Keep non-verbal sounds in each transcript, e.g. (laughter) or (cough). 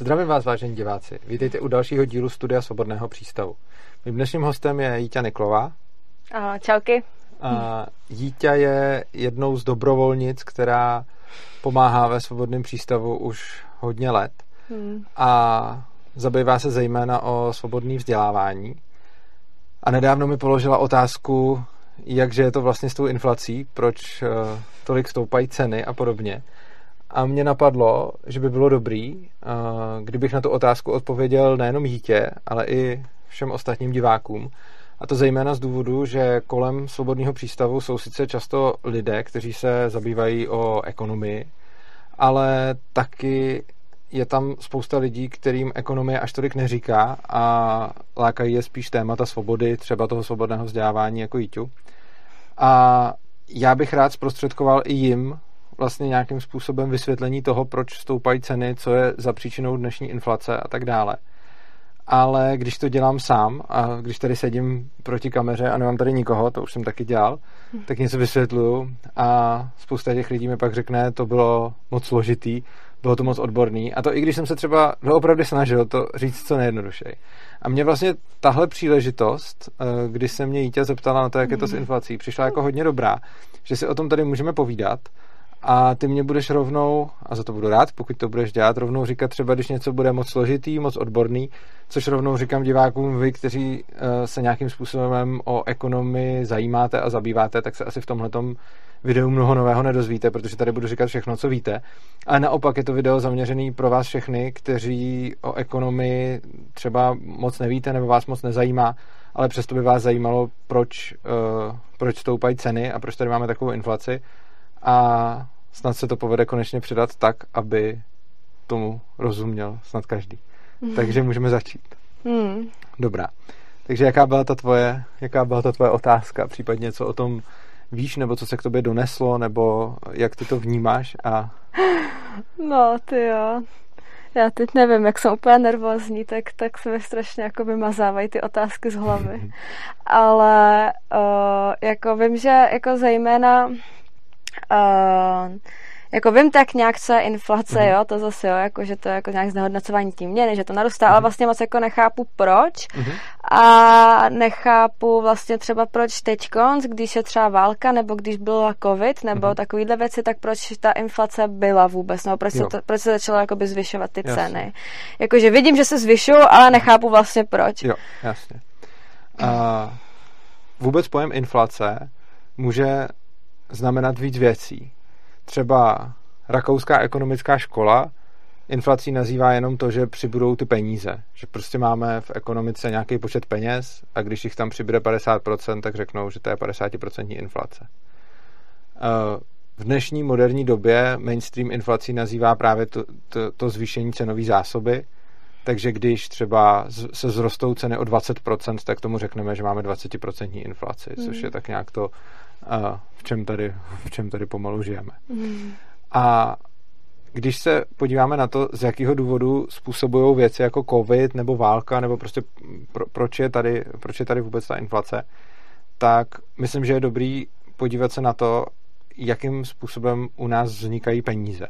Zdravím vás, vážení diváci. Vítejte u dalšího dílu Studia Svobodného přístavu. Mým dnešním hostem je Jítě Niklová. Ahoj, čauky. A Jítě je jednou z dobrovolnic, která pomáhá ve Svobodném přístavu už hodně let. Hmm. A zabývá se zejména o svobodné vzdělávání. A nedávno mi položila otázku, jakže je to vlastně s tou inflací, proč eh, tolik stoupají ceny a podobně. A mě napadlo, že by bylo dobrý, kdybych na tu otázku odpověděl nejenom dítě, ale i všem ostatním divákům. A to zejména z důvodu, že kolem svobodného přístavu jsou sice často lidé, kteří se zabývají o ekonomii, ale taky je tam spousta lidí, kterým ekonomie až tolik neříká a lákají je spíš témata svobody, třeba toho svobodného vzdělávání jako jíťu. A já bych rád zprostředkoval i jim vlastně nějakým způsobem vysvětlení toho, proč stoupají ceny, co je za příčinou dnešní inflace a tak dále. Ale když to dělám sám a když tady sedím proti kameře a nemám tady nikoho, to už jsem taky dělal, hm. tak něco vysvětluju a spousta těch lidí mi pak řekne, to bylo moc složitý, bylo to moc odborný. A to i když jsem se třeba opravdu snažil to říct co nejjednodušeji. A mě vlastně tahle příležitost, eh, kdy se mě Jítě zeptala na to, jak je to s hm. inflací, přišla jako hodně dobrá, že si o tom tady můžeme povídat a ty mě budeš rovnou, a za to budu rád, pokud to budeš dělat, rovnou říkat třeba, když něco bude moc složitý, moc odborný, což rovnou říkám divákům, vy, kteří uh, se nějakým způsobem o ekonomii zajímáte a zabýváte, tak se asi v tomhle videu mnoho nového nedozvíte, protože tady budu říkat všechno, co víte. A naopak je to video zaměřený pro vás všechny, kteří o ekonomii třeba moc nevíte nebo vás moc nezajímá, ale přesto by vás zajímalo, proč, uh, proč stoupají ceny a proč tady máme takovou inflaci a snad se to povede konečně předat tak, aby tomu rozuměl snad každý. Mm. Takže můžeme začít. Mm. Dobrá. Takže jaká byla ta tvoje, jaká byla ta tvoje otázka, případně co o tom víš, nebo co se k tobě doneslo, nebo jak ty to vnímáš a... No, ty jo. Já teď nevím, jak jsem úplně nervózní, tak, tak se mi strašně jako vymazávají ty otázky z hlavy. (laughs) Ale uh, jako vím, že jako zejména Uh, jako vím tak nějak, co je inflace, mm-hmm. jo, to zase, jo, jako, že to je jako nějak znehodnocování tím měny, že to narůstá, mm-hmm. ale vlastně moc jako nechápu proč mm-hmm. a nechápu vlastně třeba proč teď, když je třeba válka, nebo když byla covid, nebo mm-hmm. takovýhle věci, tak proč ta inflace byla vůbec, no, proč, se, to, proč se začalo jakoby zvyšovat ty jasně. ceny. Jakože vidím, že se zvyšují, ale nechápu vlastně proč. Jo, jasně. A vůbec pojem inflace může znamenat víc věcí. Třeba rakouská ekonomická škola inflací nazývá jenom to, že přibudou ty peníze. Že prostě máme v ekonomice nějaký počet peněz a když jich tam přibude 50%, tak řeknou, že to je 50% inflace. Eh, v dnešní moderní době mainstream inflací nazývá právě to, to, to zvýšení cenové zásoby, takže když třeba se zrostou ceny o 20%, tak tomu řekneme, že máme 20% inflaci, což je hmm. tak nějak to, v čem tady, v čem tady pomalu žijeme. Mm. A když se podíváme na to, z jakého důvodu způsobují věci jako covid nebo válka, nebo prostě pro, proč, je tady, proč je tady vůbec ta inflace, tak myslím, že je dobrý podívat se na to, jakým způsobem u nás vznikají peníze.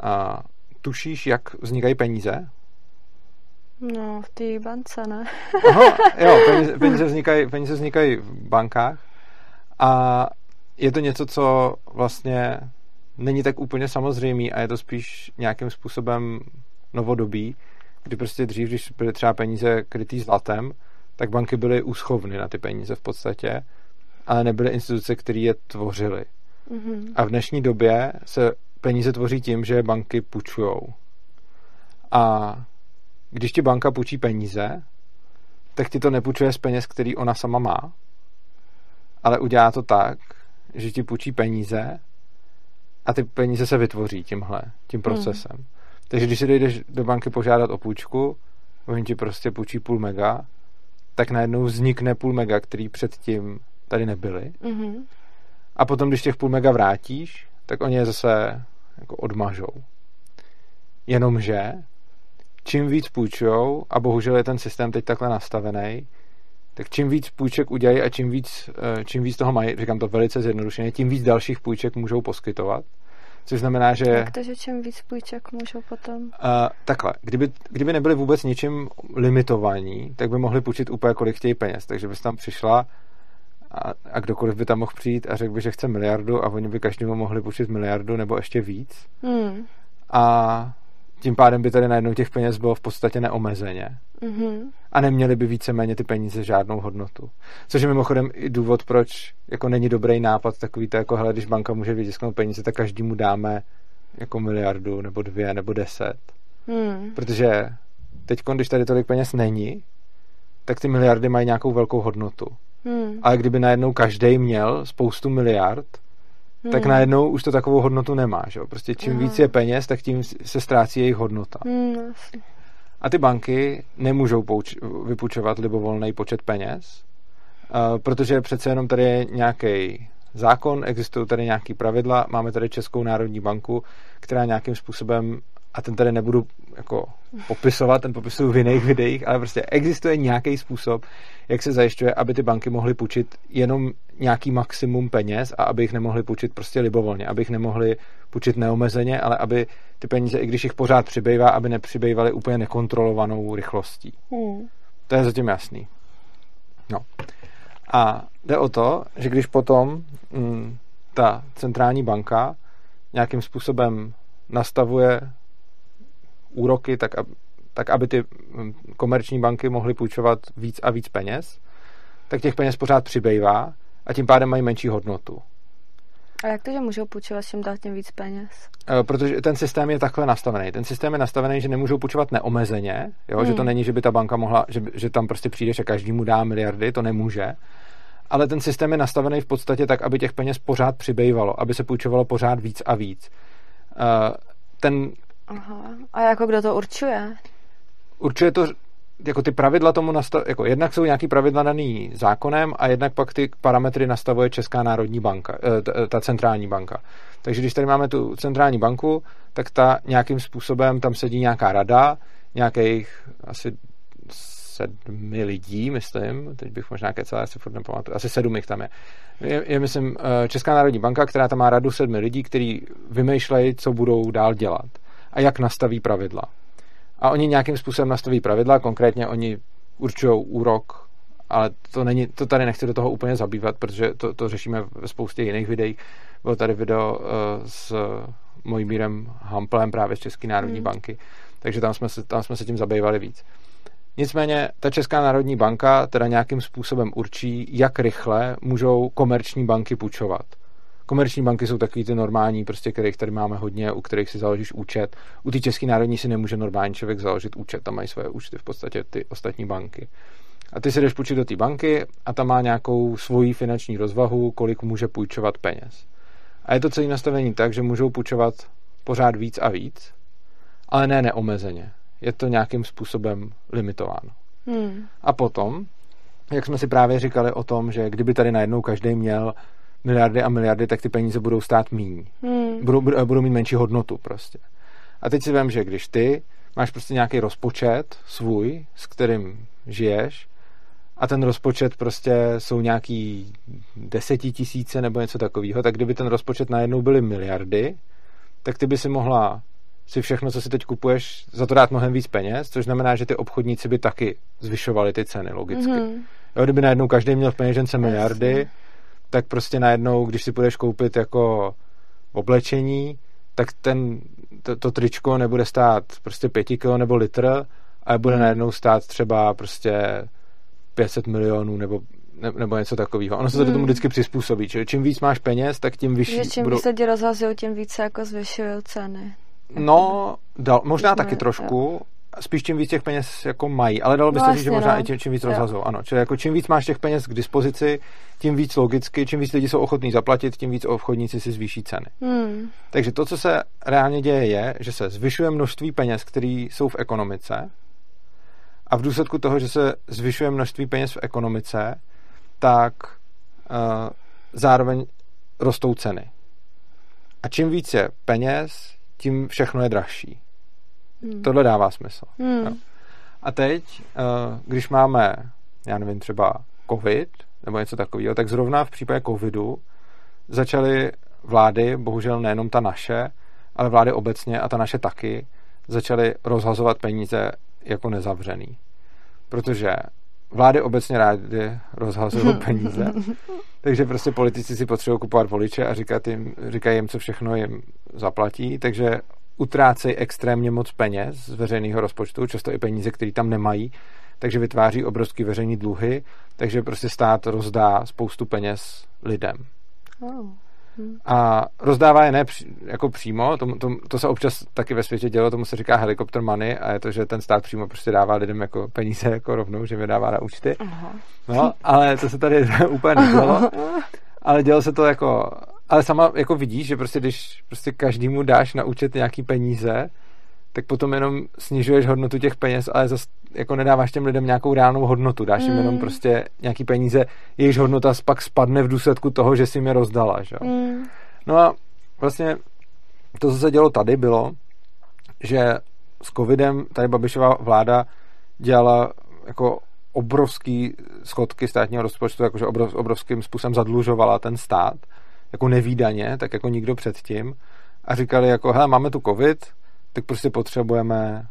A tušíš, jak vznikají peníze? No, v té bance, ne? Aha, jo, (laughs) peníze, peníze, vznikají, peníze vznikají v bankách a je to něco, co vlastně není tak úplně samozřejmý a je to spíš nějakým způsobem novodobí, kdy prostě dřív, když byly třeba peníze krytý zlatem, tak banky byly úschovny na ty peníze v podstatě, ale nebyly instituce, které je tvořily. Mm-hmm. A v dnešní době se peníze tvoří tím, že banky půjčujou. A když ti banka půjčí peníze, tak ti to nepůjčuje z peněz, který ona sama má, ale udělá to tak, že ti půjčí peníze a ty peníze se vytvoří tímhle, tím procesem. Hmm. Takže když si dojdeš do banky požádat o půjčku, oni ti prostě půjčí půl mega, tak najednou vznikne půl mega, který předtím tady nebyly. Mm-hmm. A potom, když těch půl mega vrátíš, tak oni je zase jako odmažou. Jenomže čím víc půjčujou, a bohužel je ten systém teď takhle nastavený, tak čím víc půjček udělají a čím víc, eh, čím víc toho mají, říkám to velice zjednodušeně, tím víc dalších půjček můžou poskytovat. Což znamená, že... Jak to, že čím víc půjček můžou potom? Uh, takhle, kdyby, kdyby nebyli vůbec ničím limitovaní, tak by mohli půjčit úplně kolik chtějí peněz. Takže bys tam přišla a, a kdokoliv by tam mohl přijít a řekl by, že chce miliardu a oni by každému mohli půjčit miliardu nebo ještě víc. Hmm. A tím pádem by tady najednou těch peněz bylo v podstatě neomezeně. Mm-hmm. A neměli by víceméně ty peníze žádnou hodnotu. Což je mimochodem i důvod, proč jako není dobrý nápad takový to, jako hele, když banka může vytisknout peníze, tak každému dáme jako miliardu, nebo dvě, nebo deset. Mm. Protože teď, když tady tolik peněz není, tak ty miliardy mají nějakou velkou hodnotu. Mm. Ale kdyby najednou každý měl spoustu miliard, hmm. tak najednou už to takovou hodnotu nemá. Že? Prostě čím Aha. víc je peněz, tak tím se ztrácí jejich hodnota. Hmm, a ty banky nemůžou pouč- vypůjčovat libovolný počet peněz, uh, protože přece jenom tady je nějaký zákon, existují tady nějaký pravidla, máme tady Českou národní banku, která nějakým způsobem a ten tady nebudu jako popisovat, ten popisuju v jiných videích, ale prostě existuje nějaký způsob, jak se zajišťuje, aby ty banky mohly půjčit jenom nějaký maximum peněz a aby jich nemohly půjčit prostě libovolně, aby jich nemohly půjčit neomezeně, ale aby ty peníze, i když jich pořád přibývá, aby nepřibývaly úplně nekontrolovanou rychlostí. Hmm. To je zatím jasný. No. A jde o to, že když potom mm, ta centrální banka nějakým způsobem nastavuje úroky, tak, tak aby ty hm, komerční banky mohly půjčovat víc a víc peněz, tak těch peněz pořád přibývá a tím pádem mají menší hodnotu. A jak to, že můžou půjčovat čím dál tím víc peněz? E, protože ten systém je takhle nastavený. Ten systém je nastavený, že nemůžou půjčovat neomezeně, jo? Hmm. že to hmm. není, že by ta banka mohla, že, že tam prostě přijde, že každému dá miliardy, to nemůže. Ale ten systém je nastavený v podstatě tak, aby těch peněz pořád přibývalo, aby se půjčovalo pořád víc a víc. E, ten Aha. A jako kdo to určuje? Určuje to jako ty pravidla tomu nastav, jako jednak jsou nějaký pravidla daný zákonem a jednak pak ty parametry nastavuje Česká národní banka, eh, ta centrální banka. Takže když tady máme tu centrální banku, tak ta nějakým způsobem, tam sedí nějaká rada, nějakých asi sedmi lidí, myslím, teď bych možná kecal, si furt nepamatuju, asi sedm jich tam je. je. Je, myslím, eh, Česká národní banka, která tam má radu sedmi lidí, kteří vymýšlejí, co budou dál dělat a jak nastaví pravidla. A oni nějakým způsobem nastaví pravidla, konkrétně oni určují úrok, ale to, není, to tady nechci do toho úplně zabývat, protože to, to řešíme ve spoustě jiných videí. Bylo tady video uh, s Mojmírem Hamplem právě z České národní hmm. banky, takže tam jsme, se, tam jsme se tím zabývali víc. Nicméně ta Česká národní banka teda nějakým způsobem určí, jak rychle můžou komerční banky půjčovat. Komerční banky jsou takový ty normální, prostě, kterých tady máme hodně, u kterých si založíš účet. U té České národní si nemůže normální člověk založit účet, tam mají své účty v podstatě ty ostatní banky. A ty si jdeš půjčit do té banky a tam má nějakou svoji finanční rozvahu, kolik může půjčovat peněz. A je to celé nastavení tak, že můžou půjčovat pořád víc a víc, ale ne neomezeně. Je to nějakým způsobem limitováno. Hmm. A potom, jak jsme si právě říkali o tom, že kdyby tady najednou každý měl miliardy a miliardy, tak ty peníze budou stát míň. Hmm. Budou, budou mít menší hodnotu prostě. A teď si vím, že když ty máš prostě nějaký rozpočet svůj, s kterým žiješ, a ten rozpočet prostě jsou nějaký desetitisíce nebo něco takového, tak kdyby ten rozpočet najednou byly miliardy, tak ty by si mohla si všechno, co si teď kupuješ, za to dát mnohem víc peněz, což znamená, že ty obchodníci by taky zvyšovali ty ceny logicky. Mm-hmm. Jo, kdyby najednou každý měl v peněžence miliardy, Jasně tak prostě najednou, když si budeš koupit jako oblečení, tak ten, to, to tričko nebude stát prostě pěti kilo nebo litr, ale bude hmm. najednou stát třeba prostě 500 milionů nebo nebo něco takového. Ono se to hmm. tomu vždycky přizpůsobí. Čili čím víc máš peněz, tak tím vyšší... Že čím budou... víc lidi rozhazují, tím více jako zvyšují ceny. No, dal, možná taky trošku, spíš čím víc těch peněz jako mají, ale dalo by se no, říct, že možná no. i tím, čím víc rozhazou. Ano, čili jako čím víc máš těch peněz k dispozici, tím víc logicky, čím víc lidi jsou ochotní zaplatit, tím víc obchodníci si zvýší ceny. Hmm. Takže to, co se reálně děje, je, že se zvyšuje množství peněz, které jsou v ekonomice a v důsledku toho, že se zvyšuje množství peněz v ekonomice, tak uh, zároveň rostou ceny. A čím více peněz, tím všechno je drahší. Hmm. Tohle dává smysl. Hmm. Jo. A teď, eh, když máme, já nevím, třeba covid nebo něco takového, tak zrovna v případě covidu začaly vlády, bohužel nejenom ta naše, ale vlády obecně a ta naše taky, začaly rozhazovat peníze jako nezavřený. Protože vlády obecně rády rozhazují peníze, (laughs) takže prostě politici si potřebují kupovat voliče a říkat jim, říkají jim, co všechno jim zaplatí, takže utrácejí extrémně moc peněz z veřejného rozpočtu, často i peníze, které tam nemají, takže vytváří obrovský veřejný dluhy, takže prostě stát rozdá spoustu peněz lidem. Oh. A rozdává je ne jako přímo, to, to, to se občas taky ve světě dělo, tomu se říká helikopter money a je to, že ten stát přímo prostě dává lidem jako peníze jako rovnou, že mi dává na účty. Aha. No, ale to se tady (laughs) úplně nedělo. (laughs) Ale dělo se to jako, ale sama jako vidíš, že prostě když prostě každému dáš na účet nějaký peníze, tak potom jenom snižuješ hodnotu těch peněz, ale zase jako nedáváš těm lidem nějakou reálnou hodnotu, dáš jim mm. jenom prostě nějaký peníze, jejichž hodnota pak spadne v důsledku toho, že si jim je rozdala, že? Mm. No a vlastně to, co se dělo tady, bylo, že s covidem tady Babišová vláda dělala jako obrovský schodky státního rozpočtu, jakože obrov, obrovským způsobem zadlužovala ten stát, jako nevýdaně, tak jako nikdo předtím. A říkali jako, hele, máme tu covid, tak prostě potřebujeme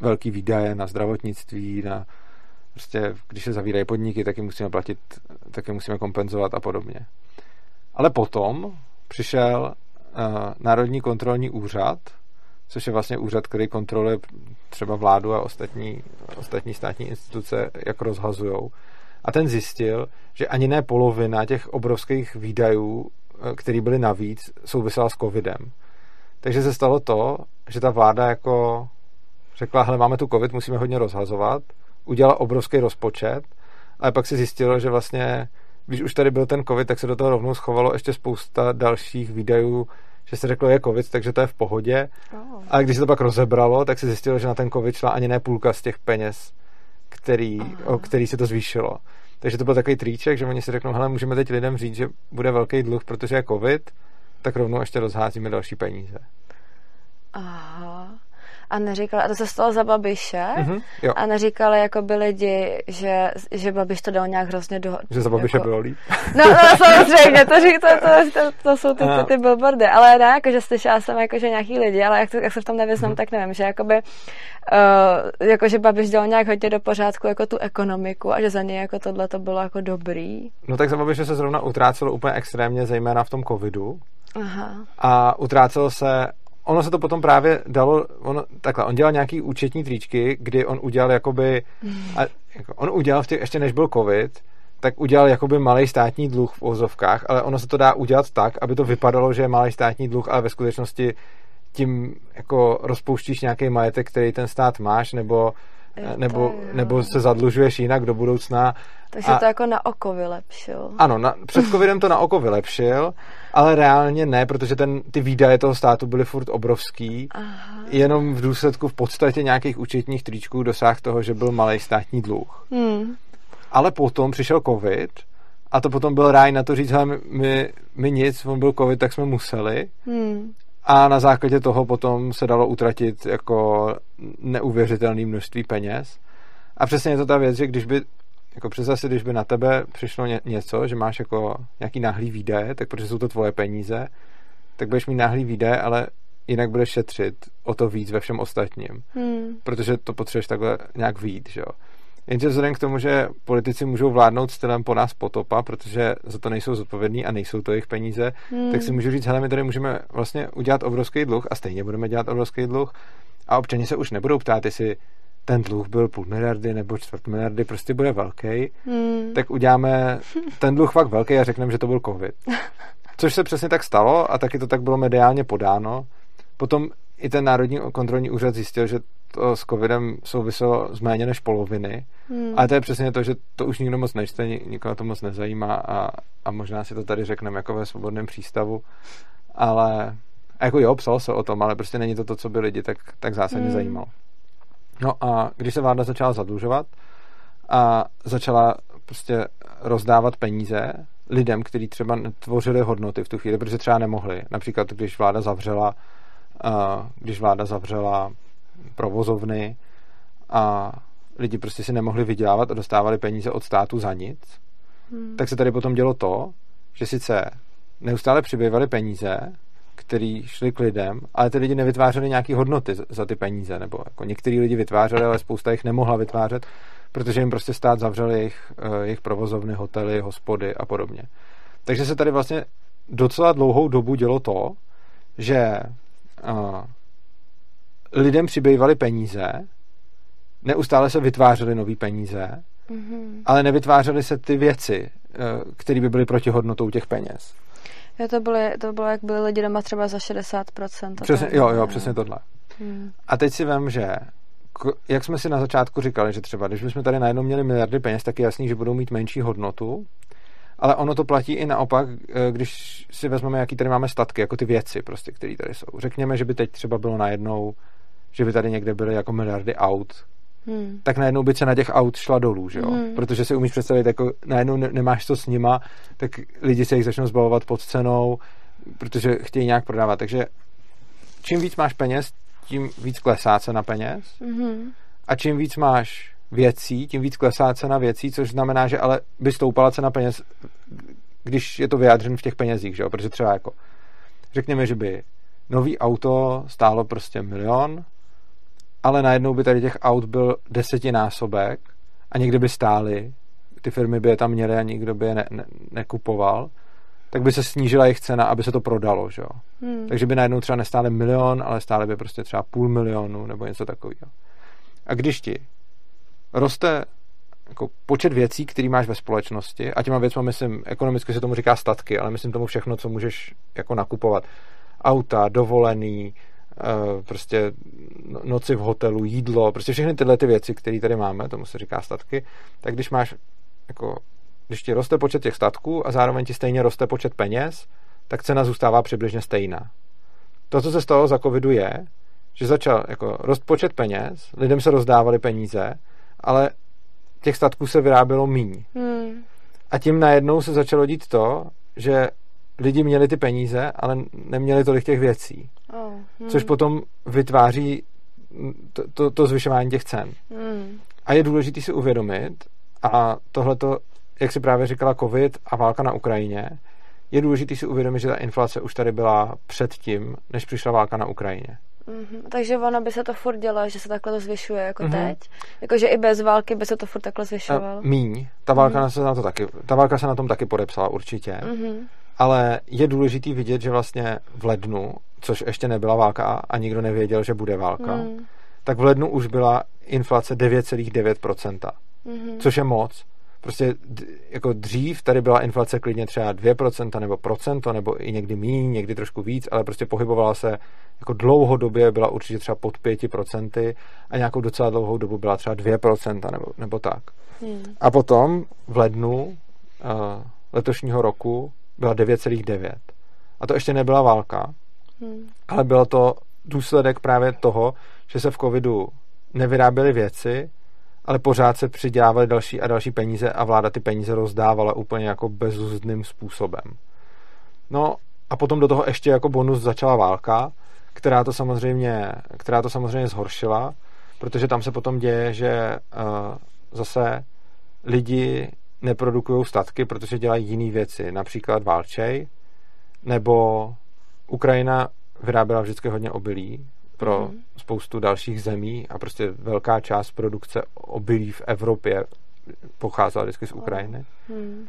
velký výdaje na zdravotnictví, na prostě, když se zavírají podniky, tak je musíme platit, tak je musíme kompenzovat a podobně. Ale potom přišel uh, Národní kontrolní úřad, což je vlastně úřad, který kontroluje třeba vládu a ostatní, ostatní státní instituce, jak rozhazujou. A ten zjistil, že ani ne polovina těch obrovských výdajů, eh, které byly navíc, souvisela s covidem. Takže se stalo to, že ta vláda jako řekla, hele, máme tu covid, musíme hodně rozhazovat, udělala obrovský rozpočet, ale pak si zjistilo, že vlastně, když už tady byl ten covid, tak se do toho rovnou schovalo ještě spousta dalších výdajů, že se řeklo, je covid, takže to je v pohodě. Oh. A když se to pak rozebralo, tak se zjistilo, že na ten covid šla ani ne půlka z těch peněz, který, o který se to zvýšilo. Takže to byl takový tríček, že oni si řeknou, hele, můžeme teď lidem říct, že bude velký dluh, protože je covid, tak rovnou ještě rozházíme další peníze. Aha a neříkali, a to se stalo za Babiše, mm-hmm, jo. a neříkali jako by lidi, že, že Babiš to dal nějak hrozně do... Že za Babiše jako... bylo líp. No, no (laughs) samozřejmě, to, to, to, to, to jsou ty, ty, ty billboardy, ale ne, jako, že slyšela jsem jako, že nějaký lidi, ale jak, to, jak se v tom nevyznám, mm-hmm. tak nevím, že jakoby, uh, jako, že Babiš dal nějak hodně do pořádku jako tu ekonomiku a že za něj jako tohle to bylo jako dobrý. No tak za Babiše se zrovna utrácelo úplně extrémně, zejména v tom covidu. Aha. A utrácelo se ono se to potom právě dalo, ono, takhle, on dělal nějaký účetní tričky, kdy on udělal jakoby, a, jako, on udělal v těch, ještě než byl covid, tak udělal jakoby malý státní dluh v ozovkách, ale ono se to dá udělat tak, aby to vypadalo, že je malý státní dluh, ale ve skutečnosti tím jako rozpouštíš nějaký majetek, který ten stát máš, nebo nebo, nebo se zadlužuješ jinak do budoucna. Takže a, to jako na oko vylepšil. Ano, na, před covidem to na oko vylepšil, ale reálně ne, protože ten, ty výdaje toho státu byly furt obrovský. Aha. Jenom v důsledku v podstatě nějakých účetních tričků dosáh toho, že byl malý státní dluh. Hmm. Ale potom přišel covid a to potom byl ráj na to říct, hele, my, my nic, on byl covid, tak jsme museli. Hmm a na základě toho potom se dalo utratit jako neuvěřitelné množství peněz. A přesně je to ta věc, že když by jako přes si, když by na tebe přišlo ně, něco, že máš jako nějaký náhlý výdaje, tak protože jsou to tvoje peníze, tak budeš mít náhlý výdaje, ale jinak budeš šetřit o to víc ve všem ostatním. Hmm. Protože to potřebuješ takhle nějak vít, že jo. Jenže vzhledem k tomu, že politici můžou vládnout stylem po nás potopa, protože za to nejsou zodpovědní a nejsou to jejich peníze, hmm. tak si můžu říct, hele, my tady můžeme vlastně udělat obrovský dluh a stejně budeme dělat obrovský dluh a občani se už nebudou ptát, jestli ten dluh byl půl miliardy nebo čtvrt miliardy, prostě bude velký, hmm. tak uděláme ten dluh fakt velký a řekneme, že to byl covid. (laughs) Což se přesně tak stalo a taky to tak bylo mediálně podáno. Potom i ten Národní kontrolní úřad zjistil, že to s covidem souviselo z méně než poloviny. Hmm. Ale to je přesně to, že to už nikdo moc nečte, nikoho to moc nezajímá a, a možná si to tady řekneme jako ve svobodném přístavu. Ale jako jo, psalo se o tom, ale prostě není to to, co by lidi tak, tak zásadně hmm. zajímalo. No a když se vláda začala zadlužovat a začala prostě rozdávat peníze lidem, kteří třeba tvořili hodnoty v tu chvíli, protože třeba nemohli. Například, když vláda zavřela, uh, když vláda zavřela provozovny a lidi prostě si nemohli vydělávat a dostávali peníze od státu za nic, hmm. tak se tady potom dělo to, že sice neustále přibývaly peníze, které šly k lidem, ale ty lidi nevytvářeli nějaké hodnoty za ty peníze, nebo jako některý lidi vytvářeli, ale spousta jich nemohla vytvářet, protože jim prostě stát zavřel jejich, eh, jejich provozovny, hotely, hospody a podobně. Takže se tady vlastně docela dlouhou dobu dělo to, že uh, lidem přibývaly peníze, neustále se vytvářely nové peníze, mm-hmm. ale nevytvářely se ty věci, uh, které by byly protihodnotou těch peněz. Jo, to, bylo, to bylo, jak byli lidi doma třeba za 60%. Přesně, jo, jo, přesně tohle. Hmm. A teď si vím, že jak jsme si na začátku říkali, že třeba když bychom tady najednou měli miliardy peněz, tak je jasný, že budou mít menší hodnotu, ale ono to platí i naopak, eh, když si vezmeme, jaký tady máme statky, jako ty věci, prostě, které tady jsou. Řekněme, že by teď třeba bylo najednou, že by tady někde byly jako miliardy aut, hmm. tak najednou by cena těch aut šla dolů, že jo? Hmm. Protože si umíš představit, jako najednou nemáš to s nima, tak lidi se jich začnou zbavovat pod cenou, protože chtějí nějak prodávat. Takže čím víc máš peněz, tím víc klesá cena peněz. Hmm. A čím víc máš věcí, tím víc klesá cena věcí, což znamená, že ale by stoupala cena peněz, když je to vyjádřen v těch penězích, že jo? Protože třeba jako řekněme, že by nový auto stálo prostě milion, ale najednou by tady těch aut byl desetinásobek a někde by stály, ty firmy by je tam měly a nikdo by je ne, ne, nekupoval, tak by se snížila jejich cena, aby se to prodalo, že jo. Hmm. Takže by najednou třeba nestály milion, ale stály by prostě třeba půl milionu nebo něco takového. A když ti roste jako počet věcí, které máš ve společnosti, a těma věcma myslím, ekonomicky se tomu říká statky, ale myslím tomu všechno, co můžeš jako nakupovat. Auta, dovolený, prostě no, noci v hotelu, jídlo, prostě všechny tyhle ty věci, které tady máme, tomu se říká statky, tak když máš jako, když ti roste počet těch statků a zároveň ti stejně roste počet peněz, tak cena zůstává přibližně stejná. To, co se stalo za covidu je, že začal jako rost počet peněz, lidem se rozdávaly peníze, ale těch statků se vyrábělo míň. Hmm. A tím najednou se začalo dít to, že lidi měli ty peníze, ale neměli tolik těch věcí. Oh, hmm. Což potom vytváří to, to, to zvyšování těch cen. Hmm. A je důležité si uvědomit, a tohleto, jak si právě říkala, covid a válka na Ukrajině, je důležité si uvědomit, že ta inflace už tady byla předtím, než přišla válka na Ukrajině. Mm-hmm. Takže ono by se to furt dělo, že se takhle to zvyšuje jako mm-hmm. teď? Jakože i bez války by se to furt takhle zvyšovalo? míň. Ta válka, mm-hmm. se na to taky, ta válka se na tom taky podepsala určitě. Mm-hmm. Ale je důležitý vidět, že vlastně v lednu, což ještě nebyla válka a nikdo nevěděl, že bude válka, mm. tak v lednu už byla inflace 9,9%. Mm-hmm. Což je moc prostě jako dřív tady byla inflace klidně třeba 2% nebo procento, nebo i někdy méně, někdy trošku víc, ale prostě pohybovala se jako dlouhodobě byla určitě třeba pod 5% a nějakou docela dlouhou dobu byla třeba 2% nebo, nebo tak. Hmm. A potom v lednu uh, letošního roku byla 9,9. A to ještě nebyla válka, hmm. ale bylo to důsledek právě toho, že se v covidu nevyráběly věci, ale pořád se přidělávaly další a další peníze a vláda ty peníze rozdávala úplně jako bezúzdným způsobem. No a potom do toho ještě jako bonus začala válka, která to samozřejmě, která to samozřejmě zhoršila, protože tam se potom děje, že uh, zase lidi neprodukují statky, protože dělají jiné věci, například válčej, nebo Ukrajina vyráběla vždycky hodně obilí, pro mm. spoustu dalších zemí a prostě velká část produkce obilí v Evropě pocházela vždycky z Ukrajiny. Mm.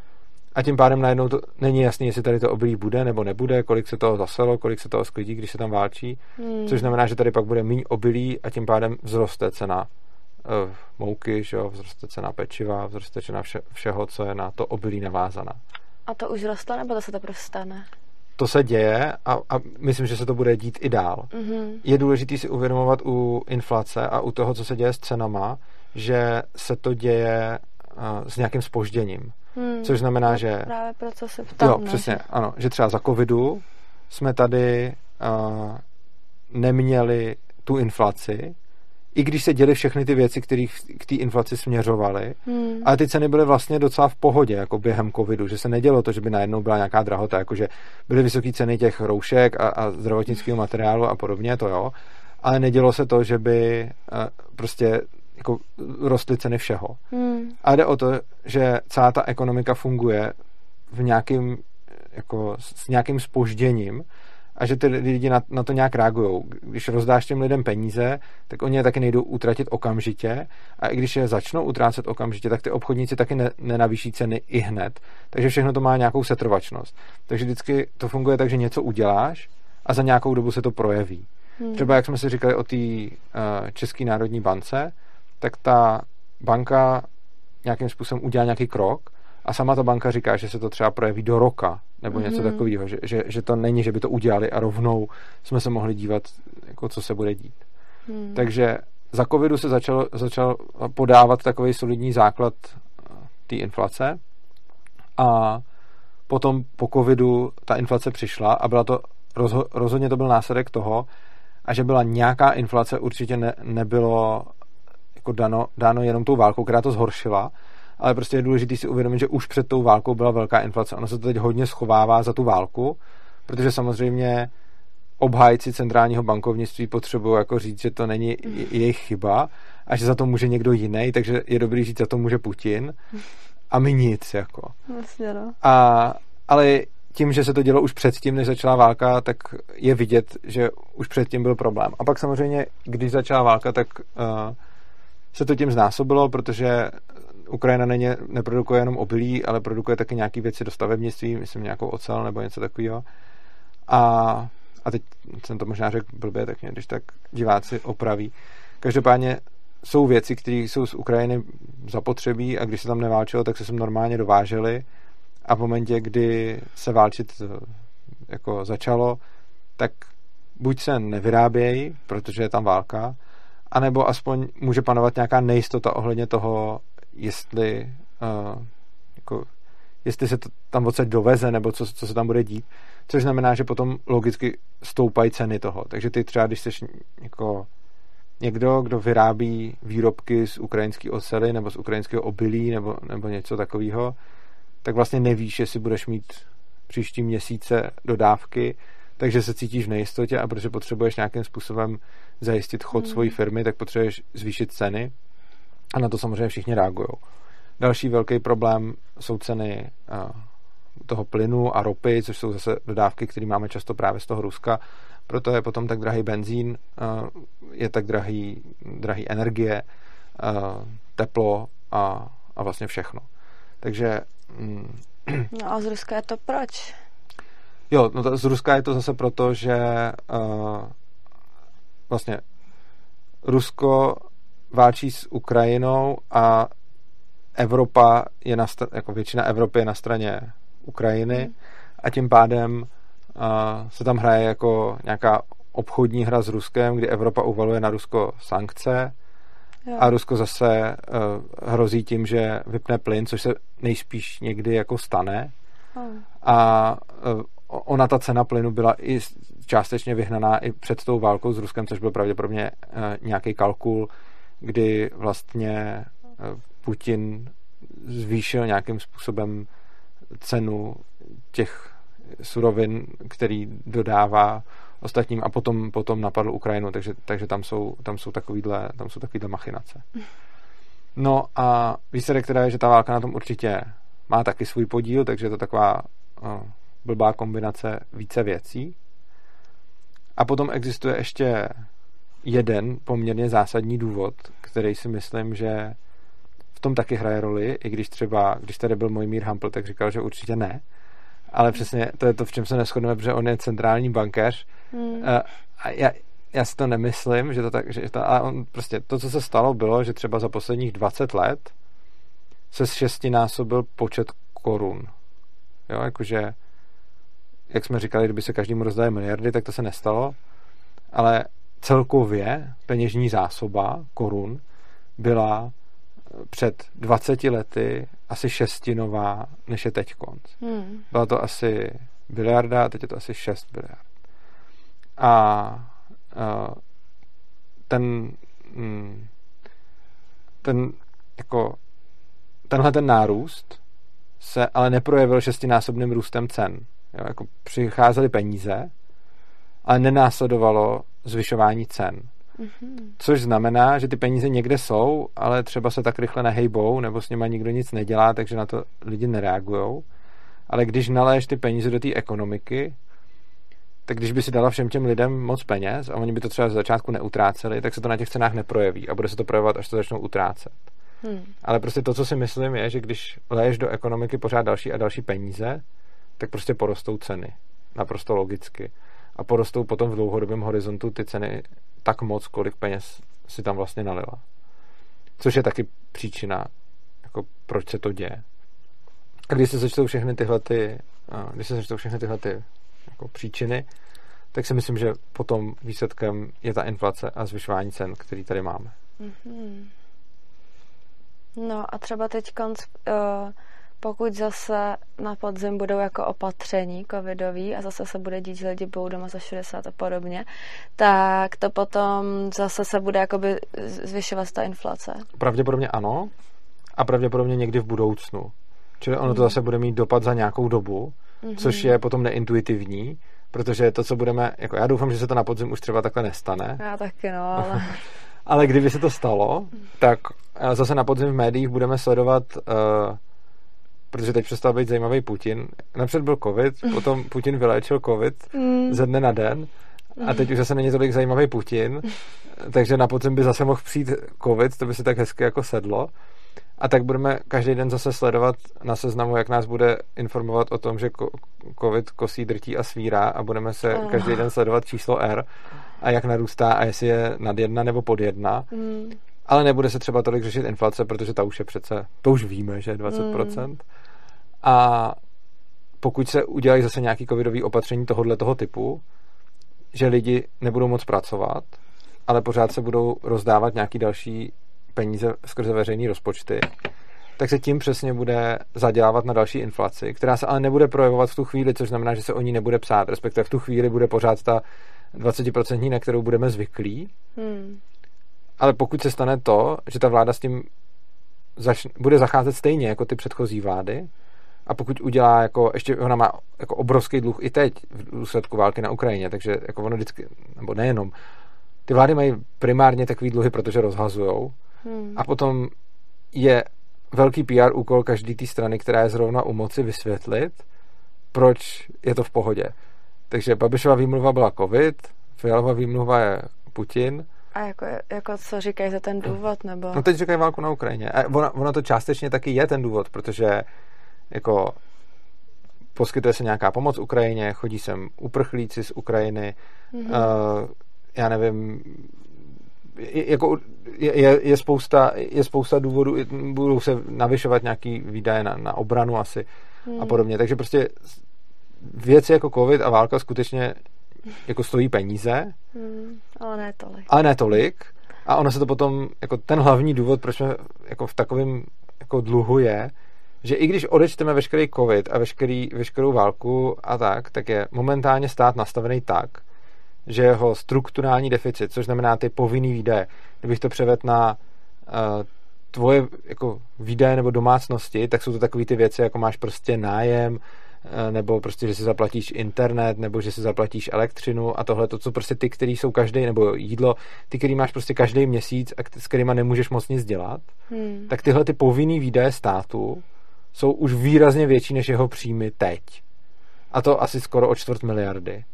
A tím pádem najednou to není jasné, jestli tady to obilí bude nebo nebude, kolik se toho zaselo, kolik se toho sklidí, když se tam válčí. Mm. Což znamená, že tady pak bude méně obilí a tím pádem vzroste cena uh, mouky, že jo, vzroste cena pečiva, vzroste cena vše, všeho, co je na to obilí navázaná. A to už roste, nebo to se to prostě stane? To se děje a, a myslím, že se to bude dít i dál. Mm-hmm. Je důležité si uvědomovat u inflace a u toho, co se děje s cenama, že se to děje uh, s nějakým spožděním. Hmm. Což znamená, to že... Právě proto se ptám. Jo, přesně, ano. Že třeba za covidu jsme tady uh, neměli tu inflaci, i když se děly všechny ty věci, které k té inflaci směřovaly, hmm. ale ty ceny byly vlastně docela v pohodě, jako během covidu, že se nedělo to, že by najednou byla nějaká drahota, jakože byly vysoké ceny těch roušek a, a zdravotnického materiálu a podobně, to jo, ale nedělo se to, že by uh, prostě jako rostly ceny všeho. Hmm. A jde o to, že celá ta ekonomika funguje v nějakým jako s nějakým spožděním a že ty lidi na, na to nějak reagují. Když rozdáš těm lidem peníze, tak oni je taky nejdou utratit okamžitě a i když je začnou utrácet okamžitě, tak ty obchodníci taky ne, nenavýší ceny i hned. Takže všechno to má nějakou setrvačnost. Takže vždycky to funguje tak, že něco uděláš a za nějakou dobu se to projeví. Hmm. Třeba jak jsme si říkali o té uh, České národní bance, tak ta banka nějakým způsobem udělá nějaký krok a sama ta banka říká, že se to třeba projeví do roka nebo něco mm. takového, že, že, že to není, že by to udělali a rovnou jsme se mohli dívat, jako co se bude dít. Mm. Takže za covidu se začal, začal podávat takový solidní základ eh, té inflace a potom po covidu ta inflace přišla a byla to rozho, rozhodně to byl následek toho, a že byla nějaká inflace, určitě ne, nebylo jako dano, dáno jenom tou válkou, která to zhoršila, ale prostě je důležité si uvědomit, že už před tou válkou byla velká inflace. Ono se to teď hodně schovává za tu válku, protože samozřejmě obhájci centrálního bankovnictví potřebují jako říct, že to není jejich chyba a že za to může někdo jiný, takže je dobrý říct, že za to může Putin a my nic. Jako. Vlastně, no. a, ale tím, že se to dělo už předtím, než začala válka, tak je vidět, že už předtím byl problém. A pak samozřejmě, když začala válka, tak uh, se to tím znásobilo, protože Ukrajina není, neprodukuje jenom obilí, ale produkuje taky nějaké věci do stavebnictví, myslím nějakou ocel nebo něco takového. A, a teď jsem to možná řekl blbě, tak mě když tak diváci opraví. Každopádně jsou věci, které jsou z Ukrajiny zapotřebí a když se tam neválčilo, tak se sem normálně dovážely a v momentě, kdy se válčit jako začalo, tak buď se nevyrábějí, protože je tam válka, anebo aspoň může panovat nějaká nejistota ohledně toho, jestli, uh, jako, jestli se to tam odsaď doveze, nebo co, co se tam bude dít, což znamená, že potom logicky stoupají ceny toho. Takže ty třeba, když jsi jako někdo, kdo vyrábí výrobky z ukrajinské ocely nebo z ukrajinského obilí nebo, nebo něco takového, tak vlastně nevíš, jestli budeš mít příští měsíce dodávky, takže se cítíš v nejistotě a protože potřebuješ nějakým způsobem zajistit chod mm. svojí firmy, tak potřebuješ zvýšit ceny a na to samozřejmě všichni reagují. Další velký problém jsou ceny uh, toho plynu a ropy, což jsou zase dodávky, které máme často právě z toho Ruska. Proto je potom tak drahý benzín, uh, je tak drahý, drahý energie, uh, teplo a, a vlastně všechno. Takže... Mm, no a z Ruska je to proč? Jo, no to, z Ruska je to zase proto, že vlastně Rusko válčí s Ukrajinou a Evropa je na jako většina Evropy je na straně Ukrajiny hmm. a tím pádem uh, se tam hraje jako nějaká obchodní hra s Ruskem, kdy Evropa uvaluje na Rusko sankce jo. a Rusko zase uh, hrozí tím, že vypne plyn, což se nejspíš někdy jako stane. Hmm. A uh, ona ta cena plynu byla i částečně vyhnaná i před tou válkou s Ruskem, což byl pravděpodobně uh, nějaký kalkul kdy vlastně eh, Putin zvýšil nějakým způsobem cenu těch surovin, který dodává ostatním a potom, potom napadl Ukrajinu, takže, takže tam jsou, tam jsou takovýhle, tam jsou takovýhle machinace. No a výsledek teda je, že ta válka na tom určitě má taky svůj podíl, takže je to taková uh, blbá kombinace více věcí. A potom existuje ještě jeden poměrně zásadní důvod, který si myslím, že v tom taky hraje roli, i když třeba, když tady byl můj Mír Hampl, tak říkal, že určitě ne. Ale přesně to je to, v čem se neschodneme, protože on je centrální bankéř. Hmm. A já, já si to nemyslím, že to tak, že to, ale on prostě to, co se stalo, bylo, že třeba za posledních 20 let se šestinásobil počet korun. Jo, jakože, jak jsme říkali, kdyby se každému rozdali miliardy, tak to se nestalo. Ale celkově peněžní zásoba korun byla před 20 lety asi šestinová, než je teď konc. Hmm. Byla to asi biliarda a teď je to asi 6 biliard. A, a ten, mm, ten jako tenhle ten nárůst se ale neprojevil šestinásobným růstem cen. Jo, jako přicházely peníze, ale nenásledovalo zvyšování cen. Mm-hmm. Což znamená, že ty peníze někde jsou, ale třeba se tak rychle nehejbou, nebo s nima nikdo nic nedělá, takže na to lidi nereagují. Ale když naléješ ty peníze do té ekonomiky, tak když by si dala všem těm lidem moc peněz a oni by to třeba z začátku neutráceli, tak se to na těch cenách neprojeví a bude se to projevovat, až to začnou utrácet. Hmm. Ale prostě to, co si myslím, je, že když leješ do ekonomiky pořád další a další peníze, tak prostě porostou ceny. Naprosto logicky. A porostou potom v dlouhodobém horizontu ty ceny tak moc, kolik peněz si tam vlastně nalila. Což je taky příčina, jako proč se to děje. A když se začnou všechny tyhle ty, když se začnou všechny tyhle ty jako příčiny, tak si myslím, že potom výsledkem je ta inflace a zvyšování cen, který tady máme. Mm-hmm. No a třeba teď konc, uh, pokud zase na podzim budou jako opatření covidový a zase se bude dít, že lidi budou doma za 60 a podobně, tak to potom zase se bude jakoby zvyšovat ta inflace. Pravděpodobně ano a pravděpodobně někdy v budoucnu. Čili ono to mhm. zase bude mít dopad za nějakou dobu, mm-hmm. což je potom neintuitivní, protože to, co budeme, jako já doufám, že se to na podzim už třeba takhle nestane. Já taky, no, ale... (laughs) ale kdyby se to stalo, tak eh, zase na podzim v médiích budeme sledovat uh, protože teď přestal být zajímavý Putin. Napřed byl covid, potom Putin vyléčil covid mm. ze dne na den a teď už zase není tolik zajímavý Putin, takže na podzim by zase mohl přijít covid, to by se tak hezky jako sedlo. A tak budeme každý den zase sledovat na seznamu, jak nás bude informovat o tom, že covid kosí, drtí a svírá a budeme se každý den sledovat číslo R a jak narůstá a jestli je nad jedna nebo pod jedna. Mm. Ale nebude se třeba tolik řešit inflace, protože ta už je přece, to už víme, že je 20%. Mm. A pokud se udělají zase nějaký covidový opatření tohohle toho typu, že lidi nebudou moc pracovat, ale pořád se budou rozdávat nějaký další peníze skrze veřejné rozpočty, tak se tím přesně bude zadělávat na další inflaci, která se ale nebude projevovat v tu chvíli, což znamená, že se o ní nebude psát, respektive v tu chvíli bude pořád ta 20% na kterou budeme zvyklí. Hmm. Ale pokud se stane to, že ta vláda s tím zač- bude zacházet stejně jako ty předchozí vlády, a pokud udělá jako, ještě ona má jako obrovský dluh i teď v důsledku války na Ukrajině, takže jako ono vždycky, nebo nejenom, ty vlády mají primárně takový dluhy, protože rozhazujou hmm. a potom je velký PR úkol každý té strany, která je zrovna u moci, vysvětlit, proč je to v pohodě. Takže Babišova výmluva byla covid, Fialová výmluva je Putin. A jako, jako co říkají za ten důvod? Nebo... No teď říkají válku na Ukrajině. A ono, ono to částečně taky je ten důvod, protože jako poskytuje se nějaká pomoc Ukrajině, chodí sem uprchlíci z Ukrajiny, mm-hmm. uh, já nevím, jako je, je, je, spousta, je spousta důvodů, budou se navyšovat nějaký výdaje na, na obranu asi mm. a mhm. podobně, takže prostě věci jako covid a válka skutečně jako stojí peníze. Mm, ale ne tolik. Ale ne tolik. A ono se to potom, jako ten hlavní důvod, proč jsme jako v takovém jako dluhu je, že i když odečteme veškerý covid a veškerý, veškerou válku a tak, tak je momentálně stát nastavený tak, že jeho strukturální deficit, což znamená ty povinný výdaje, kdybych to převedl na uh, tvoje jako výdaje nebo domácnosti, tak jsou to takové ty věci, jako máš prostě nájem, eh, nebo prostě, že si zaplatíš internet, nebo že si zaplatíš elektřinu a tohle, to, co prostě ty, který jsou každý, nebo jídlo, ty, který máš prostě každý měsíc a s kterýma nemůžeš moc nic dělat, hmm. tak tyhle ty povinný výdaje státu jsou už výrazně větší než jeho příjmy teď. A to asi skoro o čtvrt miliardy.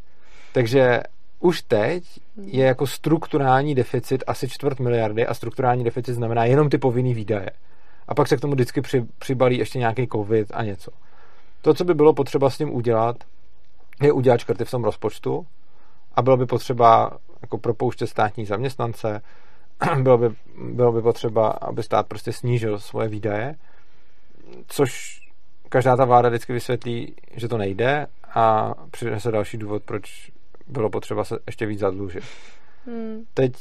Takže už teď je jako strukturální deficit asi čtvrt miliardy a strukturální deficit znamená jenom ty povinný výdaje. A pak se k tomu vždycky při, přibalí ještě nějaký covid a něco. To, co by bylo potřeba s tím udělat, je udělat škrty v tom rozpočtu a bylo by potřeba jako propouštět státní zaměstnance, (clears throat) bylo by, bylo by potřeba, aby stát prostě snížil svoje výdaje což každá ta vláda vždycky vysvětlí, že to nejde a přinese další důvod, proč bylo potřeba se ještě víc zadlužit. Hmm. Teď,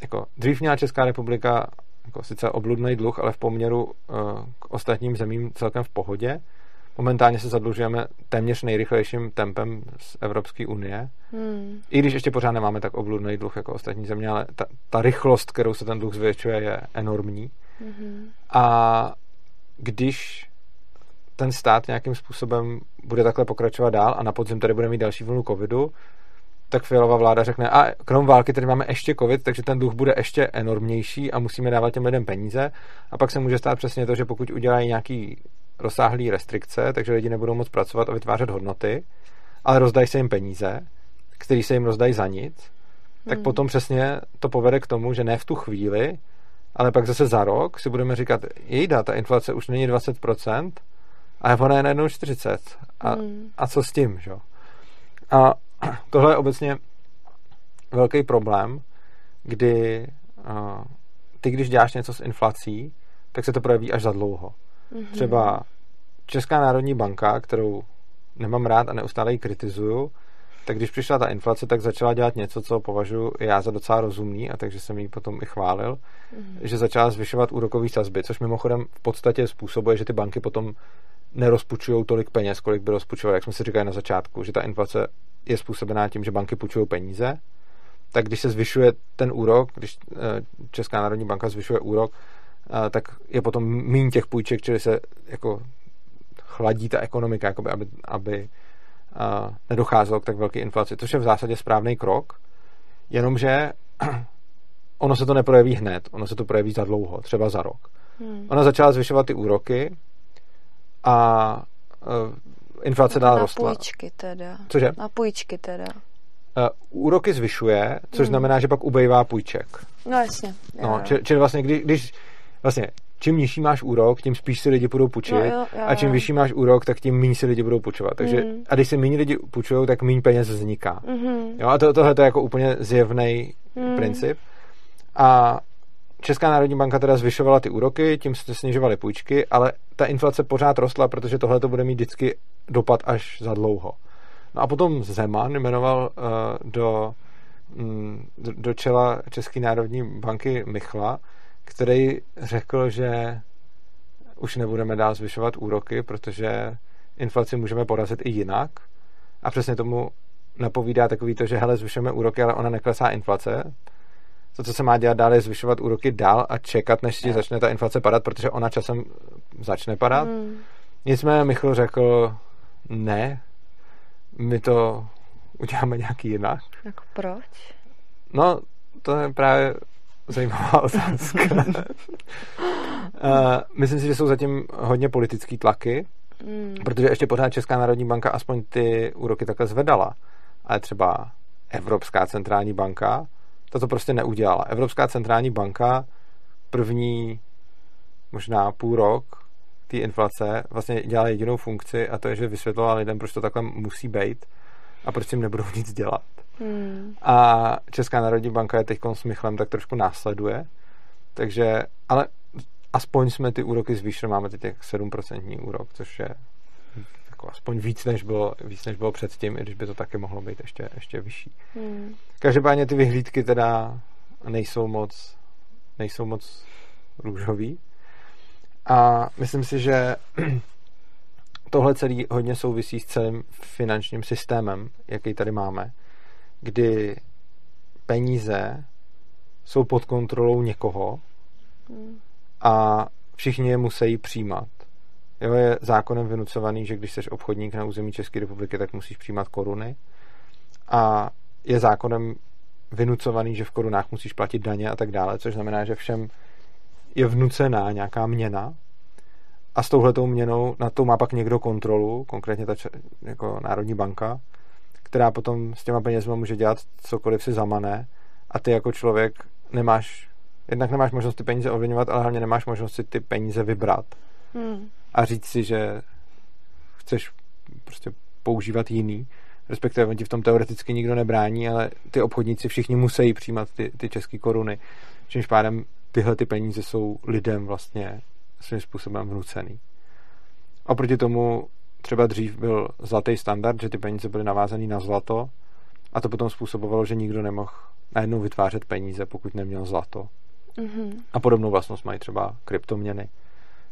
jako dřív měla Česká republika jako sice obludný dluh, ale v poměru uh, k ostatním zemím celkem v pohodě. Momentálně se zadlužujeme téměř nejrychlejším tempem z Evropské unie. Hmm. I když ještě pořád nemáme tak obludný dluh jako ostatní země, ale ta, ta rychlost, kterou se ten dluh zvětšuje, je enormní. Hmm. A když ten stát nějakým způsobem bude takhle pokračovat dál a na podzim tady bude mít další vlnu covidu, tak Fialová vláda řekne, a krom války tady máme ještě covid, takže ten dluh bude ještě enormnější a musíme dávat těm lidem peníze. A pak se může stát přesně to, že pokud udělají nějaký rozsáhlý restrikce, takže lidi nebudou moc pracovat a vytvářet hodnoty, ale rozdají se jim peníze, který se jim rozdají za nic, tak hmm. potom přesně to povede k tomu, že ne v tu chvíli, ale pak zase za rok si budeme říkat, jejda, ta inflace už není 20%, ale ona je najednou 40. A, hmm. a co s tím, že? A (clears throat) tohle je obecně velký problém, kdy uh, ty, když děláš něco s inflací, tak se to projeví až za dlouho. Mm-hmm. Třeba Česká národní banka, kterou nemám rád a neustále ji kritizuju, tak když přišla ta inflace, tak začala dělat něco, co považuji já za docela rozumný a takže jsem jí potom i chválil, mm-hmm. že začala zvyšovat úrokové sazby, což mimochodem v podstatě způsobuje, že ty banky potom nerozpučují tolik peněz, kolik by rozpučovaly, jak jsme si říkali na začátku, že ta inflace je způsobená tím, že banky půjčují peníze, tak když se zvyšuje ten úrok, když eh, Česká národní banka zvyšuje úrok, eh, tak je potom méně těch půjček, čili se jako chladí ta ekonomika, jakoby, aby, aby nedocházelo k tak velké inflaci, což je v zásadě správný krok, jenomže (clears throat) ono se to neprojeví hned, ono se to projeví za dlouho, třeba za rok. Hmm. Ona začala zvyšovat ty úroky a uh, inflace dál rostla. Na půjčky teda. Cože? Na půjčky teda. Uh, úroky zvyšuje, což hmm. znamená, že pak ubejvá půjček. No jasně. No, čili, čili vlastně, když, když vlastně čím nižší máš úrok, tím spíš si lidi budou půjčit no, jo, jo, a čím vyšší máš úrok, tak tím méně si lidi budou půjčovat. Takže mm. a když si méně lidi půjčují, tak méně peněz vzniká. Mm-hmm. Jo, a to, tohle je jako úplně zjevný mm. princip. A Česká národní banka teda zvyšovala ty úroky, tím se snižovaly půjčky, ale ta inflace pořád rostla, protože tohle to bude mít vždycky dopad až za dlouho. No a potom Zeman jmenoval uh, do, um, do čela České národní banky Michla, který řekl, že už nebudeme dál zvyšovat úroky, protože inflaci můžeme porazit i jinak. A přesně tomu napovídá takový to, že hele, zvyšujeme úroky, ale ona neklesá inflace. To, co se má dělat dál, je zvyšovat úroky dál a čekat, než ti začne ta inflace padat, protože ona časem začne padat. Hmm. Nicméně Michal řekl, ne, my to uděláme nějaký jinak. Jako proč? No, to je právě zajímavá (laughs) otázka. uh, (laughs) myslím si, že jsou zatím hodně politický tlaky, mm. protože ještě pořád Česká národní banka aspoň ty úroky takhle zvedala. Ale třeba Evropská centrální banka to to prostě neudělala. Evropská centrální banka první možná půl rok té inflace vlastně dělala jedinou funkci a to je, že vysvětlovala lidem, proč to takhle musí být a proč jim nebudou (laughs) nic dělat. Hmm. A Česká národní banka je teď s Michlem tak trošku následuje. Takže, ale aspoň jsme ty úroky zvýšili, máme teď těch 7% úrok, což je jako aspoň víc než, bylo, víc, než bylo předtím, i když by to taky mohlo být ještě, ještě vyšší. Hmm. Každopádně ty vyhlídky teda nejsou moc, nejsou moc růžový. A myslím si, že tohle celý hodně souvisí s celým finančním systémem, jaký tady máme kdy peníze jsou pod kontrolou někoho a všichni je musí přijímat. Jo, je zákonem vynucovaný, že když jsi obchodník na území České republiky, tak musíš přijímat koruny. A je zákonem vynucovaný, že v korunách musíš platit daně a tak dále, což znamená, že všem je vnucená nějaká měna a s touhletou měnou na to má pak někdo kontrolu, konkrétně ta jako Národní banka, která potom s těma penězma může dělat cokoliv si zamane a ty jako člověk nemáš, jednak nemáš možnost ty peníze ovlivňovat, ale hlavně nemáš možnost si ty peníze vybrat hmm. a říct si, že chceš prostě používat jiný, respektive on ti v tom teoreticky nikdo nebrání, ale ty obchodníci všichni musí přijímat ty, ty české koruny, čímž pádem tyhle ty peníze jsou lidem vlastně svým způsobem vnucený. Oproti tomu třeba dřív byl zlatý standard, že ty peníze byly navázané na zlato a to potom způsobovalo, že nikdo nemohl najednou vytvářet peníze, pokud neměl zlato. Mm-hmm. A podobnou vlastnost mají třeba kryptoměny,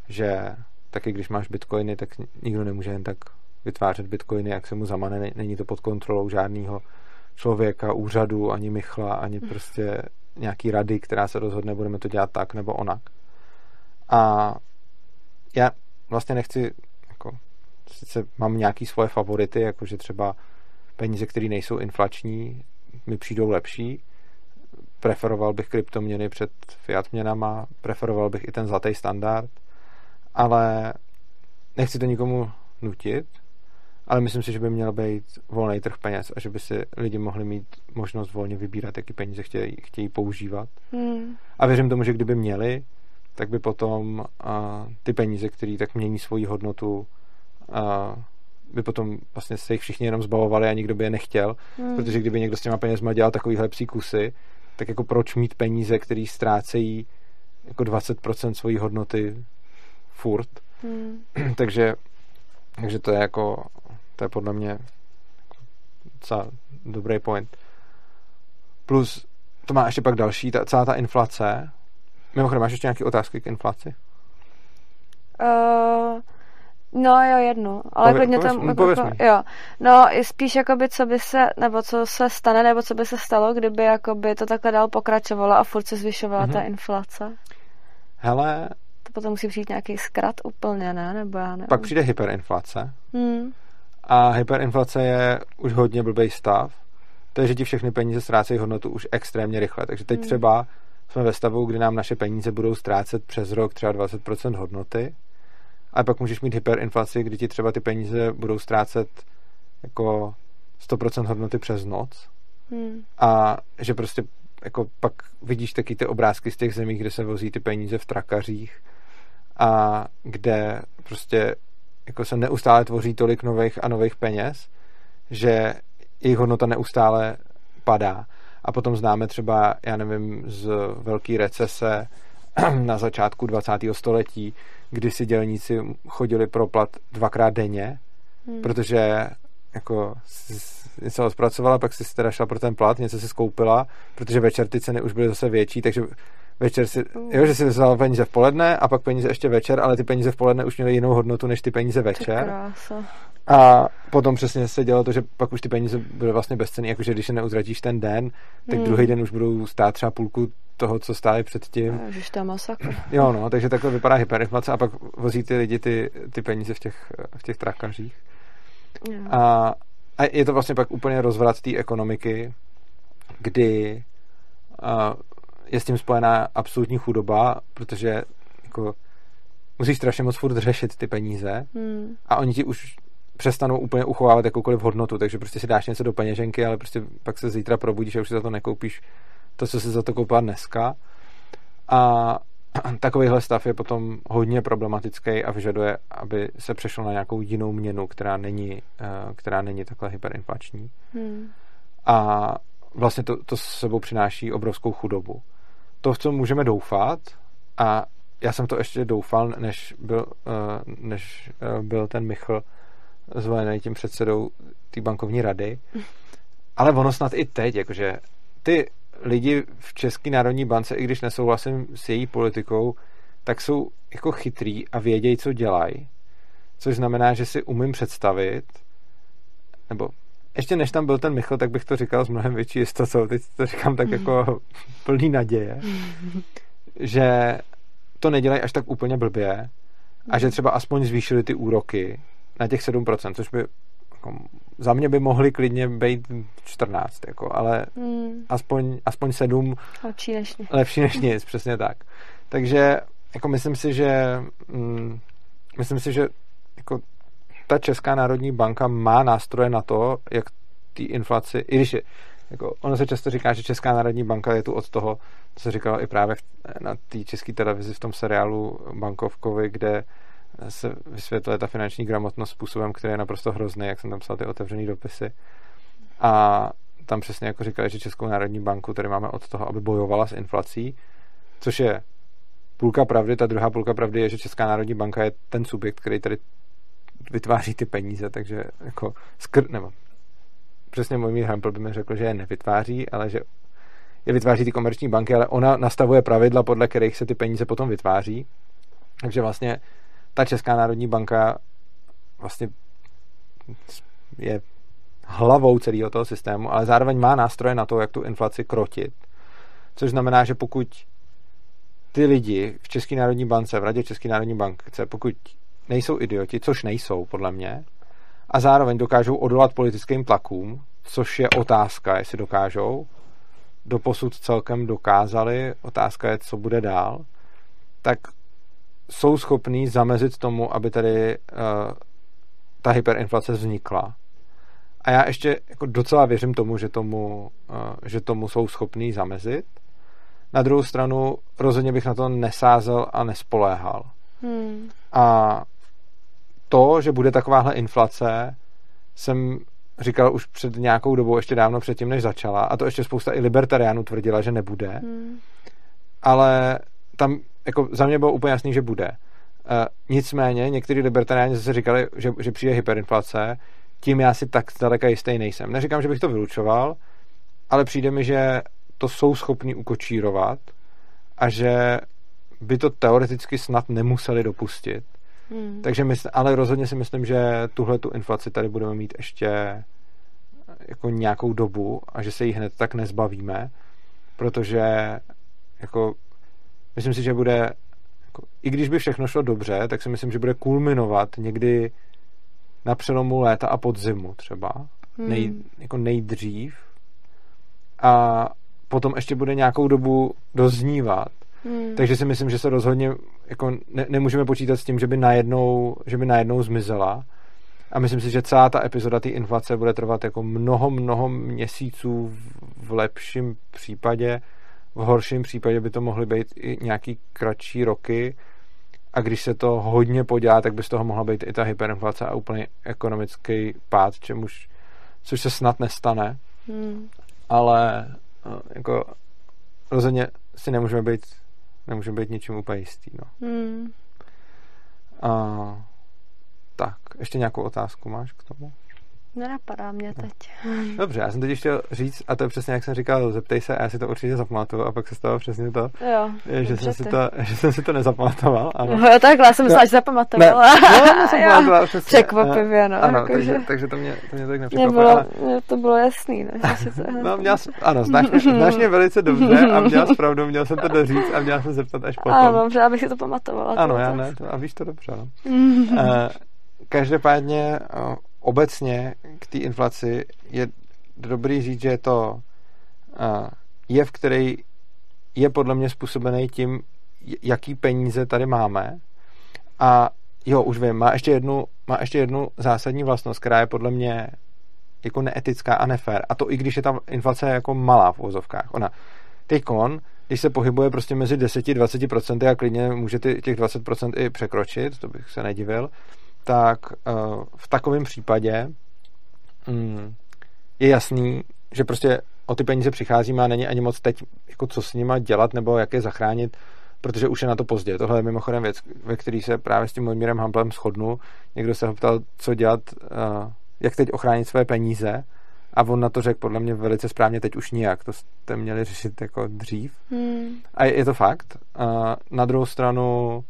že taky když máš bitcoiny, tak nikdo nemůže jen tak vytvářet bitcoiny, jak se mu zamane, není to pod kontrolou žádného člověka, úřadu, ani Michla, ani mm. prostě nějaký rady, která se rozhodne, budeme to dělat tak nebo onak. A já vlastně nechci sice mám nějaký svoje favority, jakože třeba peníze, které nejsou inflační, mi přijdou lepší. Preferoval bych kryptoměny před fiat měnama, preferoval bych i ten zlatý standard, ale nechci to nikomu nutit, ale myslím si, že by měl být volný trh peněz a že by si lidi mohli mít možnost volně vybírat, jaký peníze chtějí, chtějí používat. Hmm. A věřím tomu, že kdyby měli, tak by potom a, ty peníze, které tak mění svoji hodnotu, a, by potom vlastně se jich všichni jenom zbavovali a nikdo by je nechtěl, hmm. protože kdyby někdo s těma penězma dělal takovýhle psí kusy, tak jako proč mít peníze, které ztrácejí jako 20% svojí hodnoty furt. Hmm. (clears throat) takže, takže to je jako to je podle mě docela dobrý point. Plus to má ještě pak další, ta, celá ta inflace. Mimochodem, máš ještě nějaké otázky k inflaci? Uh, no jo, jednu, ale Pově, klidně tam, jako, jako, jo. No, spíš jakoby, co by se, nebo co se stane, nebo co by se stalo, kdyby jakoby to takhle dál pokračovalo a furt se zvyšovala mm-hmm. ta inflace. Hele... To potom musí přijít nějaký zkrat úplně, ne? Nebo já nevím. Pak přijde hyperinflace. Hmm a hyperinflace je už hodně blbý stav. To je, že ti všechny peníze ztrácejí hodnotu už extrémně rychle. Takže teď hmm. třeba jsme ve stavu, kdy nám naše peníze budou ztrácet přes rok třeba 20% hodnoty. A pak můžeš mít hyperinflaci, kdy ti třeba ty peníze budou ztrácet jako 100% hodnoty přes noc. Hmm. A že prostě jako pak vidíš taky ty obrázky z těch zemí, kde se vozí ty peníze v trakařích a kde prostě jako se neustále tvoří tolik nových a nových peněz, že jejich hodnota neustále padá. A potom známe třeba, já nevím, z velké recese (clears throat) na začátku 20. století, kdy si dělníci chodili pro plat dvakrát denně, hmm. protože jako něco odpracovala, pak si teda šla pro ten plat, něco si skoupila, protože večer ty ceny už byly zase větší, takže večer si, jo, že si vzal peníze v poledne a pak peníze ještě večer, ale ty peníze v poledne už měly jinou hodnotu než ty peníze večer. A potom přesně se dělo to, že pak už ty peníze byly vlastně bezcenné, jakože když se neuzratíš ten den, tak hmm. druhý den už budou stát třeba půlku toho, co stály předtím. Ježiš, to je masakr. Jo, no, takže takhle vypadá hyperinflace a pak vozí ty lidi ty, ty peníze v těch, v těch trakařích. A, a je to vlastně pak úplně rozvrat té ekonomiky, kdy a, je s tím spojená absolutní chudoba, protože jako musíš strašně moc furt řešit ty peníze hmm. a oni ti už přestanou úplně uchovávat jakoukoliv hodnotu, takže prostě si dáš něco do peněženky, ale prostě pak se zítra probudíš a už si za to nekoupíš to, co si za to koupila dneska. A (clears throat) takovýhle stav je potom hodně problematický a vyžaduje, aby se přešlo na nějakou jinou měnu, která není, eh, která není takhle hyperinflační. Hmm. A vlastně to, to s sebou přináší obrovskou chudobu to, v co můžeme doufat, a já jsem to ještě doufal, než byl, eh, než eh, byl ten Michl zvolený tím předsedou té bankovní rady, ale ono snad i teď, jakože ty lidi v České národní bance, i když nesouhlasím s její politikou, tak jsou jako chytrý a vědějí, co dělají. Což znamená, že si umím představit, nebo ještě než tam byl ten Michl, tak bych to říkal s mnohem větší jistotou. Teď to říkám tak jako (laughs) plný naděje, že to nedělají až tak úplně blbě a že třeba aspoň zvýšili ty úroky na těch 7%, což by jako, za mě by mohly klidně být 14, jako, ale hmm. aspoň, aspoň 7 lepší než, lepší než nic, přesně tak. Takže jako myslím si, že mm, myslím si, že jako ta Česká národní banka má nástroje na to, jak té inflaci, i když je, jako, ono se často říká, že Česká národní banka je tu od toho, co říkal i právě na té české televizi v tom seriálu Bankovkovi, kde se vysvětluje ta finanční gramotnost způsobem, který je naprosto hrozný, jak jsem tam psal ty otevřený dopisy. A tam přesně jako říkali, že Českou národní banku tady máme od toho, aby bojovala s inflací, což je půlka pravdy, ta druhá půlka pravdy je, že Česká národní banka je ten subjekt, který tady vytváří ty peníze, takže jako skr, nebo přesně můj Hampel by mi řekl, že je nevytváří, ale že je vytváří ty komerční banky, ale ona nastavuje pravidla, podle kterých se ty peníze potom vytváří. Takže vlastně ta Česká národní banka vlastně je hlavou celého toho systému, ale zároveň má nástroje na to, jak tu inflaci krotit. Což znamená, že pokud ty lidi v České národní bance, v Radě České národní banky, pokud nejsou idioti, což nejsou, podle mě, a zároveň dokážou odolat politickým tlakům, což je otázka, jestli dokážou. Doposud celkem dokázali, otázka je, co bude dál, tak jsou schopní zamezit tomu, aby tady uh, ta hyperinflace vznikla. A já ještě jako docela věřím tomu, že tomu, uh, že tomu jsou schopní zamezit. Na druhou stranu rozhodně bych na to nesázel a nespoléhal. Hmm. A to, že bude takováhle inflace, jsem říkal už před nějakou dobou, ještě dávno předtím, než začala. A to ještě spousta i libertariánů tvrdila, že nebude. Hmm. Ale tam jako za mě bylo úplně jasný, že bude. Uh, nicméně někteří libertariáni zase říkali, že, že přijde hyperinflace, tím já si tak zdaleka jistý nejsem. Neříkám, že bych to vylučoval, ale přijde mi, že to jsou schopni ukočírovat a že by to teoreticky snad nemuseli dopustit. Hmm. Takže mysl, ale rozhodně si myslím, že tuhle tu inflaci tady budeme mít ještě jako nějakou dobu a že se jí hned tak nezbavíme, protože jako myslím si, že bude jako, i když by všechno šlo dobře, tak si myslím, že bude kulminovat někdy na přelomu léta a podzimu třeba, hmm. nej, jako nejdřív a potom ještě bude nějakou dobu doznívat. Hmm. Takže si myslím, že se rozhodně jako ne, nemůžeme počítat s tím, že by najednou, že by najednou zmizela. A myslím si, že celá ta epizoda té inflace bude trvat jako mnoho, mnoho měsíců v lepším případě. V horším případě by to mohly být i nějaký kratší roky. A když se to hodně podělá, tak by z toho mohla být i ta hyperinflace a úplně ekonomický pád, čemuž, což se snad nestane. Hmm. Ale no, jako rozhodně si nemůžeme být nemůžeme být ničím úplně jistý. No. Hmm. A, tak, ještě nějakou otázku máš k tomu? Nenapadá mě teď. (laughs) Dobře, já jsem teď chtěl říct, a to je přesně jak jsem říkal, zeptej se, a já si to určitě zapamatuju, a pak se stalo přesně to, jo, že, jsem si to že jsem si to nezapamatoval. Ano. No, jo, takhle, já jsem myslela, no, že zapamatovala. Ne, no, (laughs) no, přesně. Překvapivě, no. Ano, jako takže, že... takže to, mě, to mě tak nepřekvapilo. Ale... to bylo jasný, no, že si to... no, měl, ano, znáš mě, znáš mě velice dobře a měl pravdu, měl jsem to doříct a měl jsem zeptat až potom. Ano, dobře, abych si to pamatovala. Ano, já ne, to, a víš to dobře, no. uh, (laughs) každopádně obecně k té inflaci je dobrý říct, že je to jev, který je podle mě způsobený tím, jaký peníze tady máme. A jo, už vím, má ještě jednu, má ještě jednu zásadní vlastnost, která je podle mě jako neetická a nefér. A to i když je ta inflace jako malá v úzovkách. Ona teď kon, když se pohybuje prostě mezi 10-20% a klidně může těch 20% i překročit, to bych se nedivil, tak eh, v takovém případě mm, je jasný, že prostě o ty peníze přicházíme a není ani moc teď, jako co s nima dělat nebo jak je zachránit, protože už je na to pozdě. Tohle je mimochodem věc, ve který se právě s tím Mojmírem Hamplem shodnu. Někdo se ho ptal, co dělat, eh, jak teď ochránit své peníze a on na to řekl podle mě velice správně teď už nijak. To jste měli řešit jako dřív. Hmm. A je, je to fakt. Eh, na druhou stranu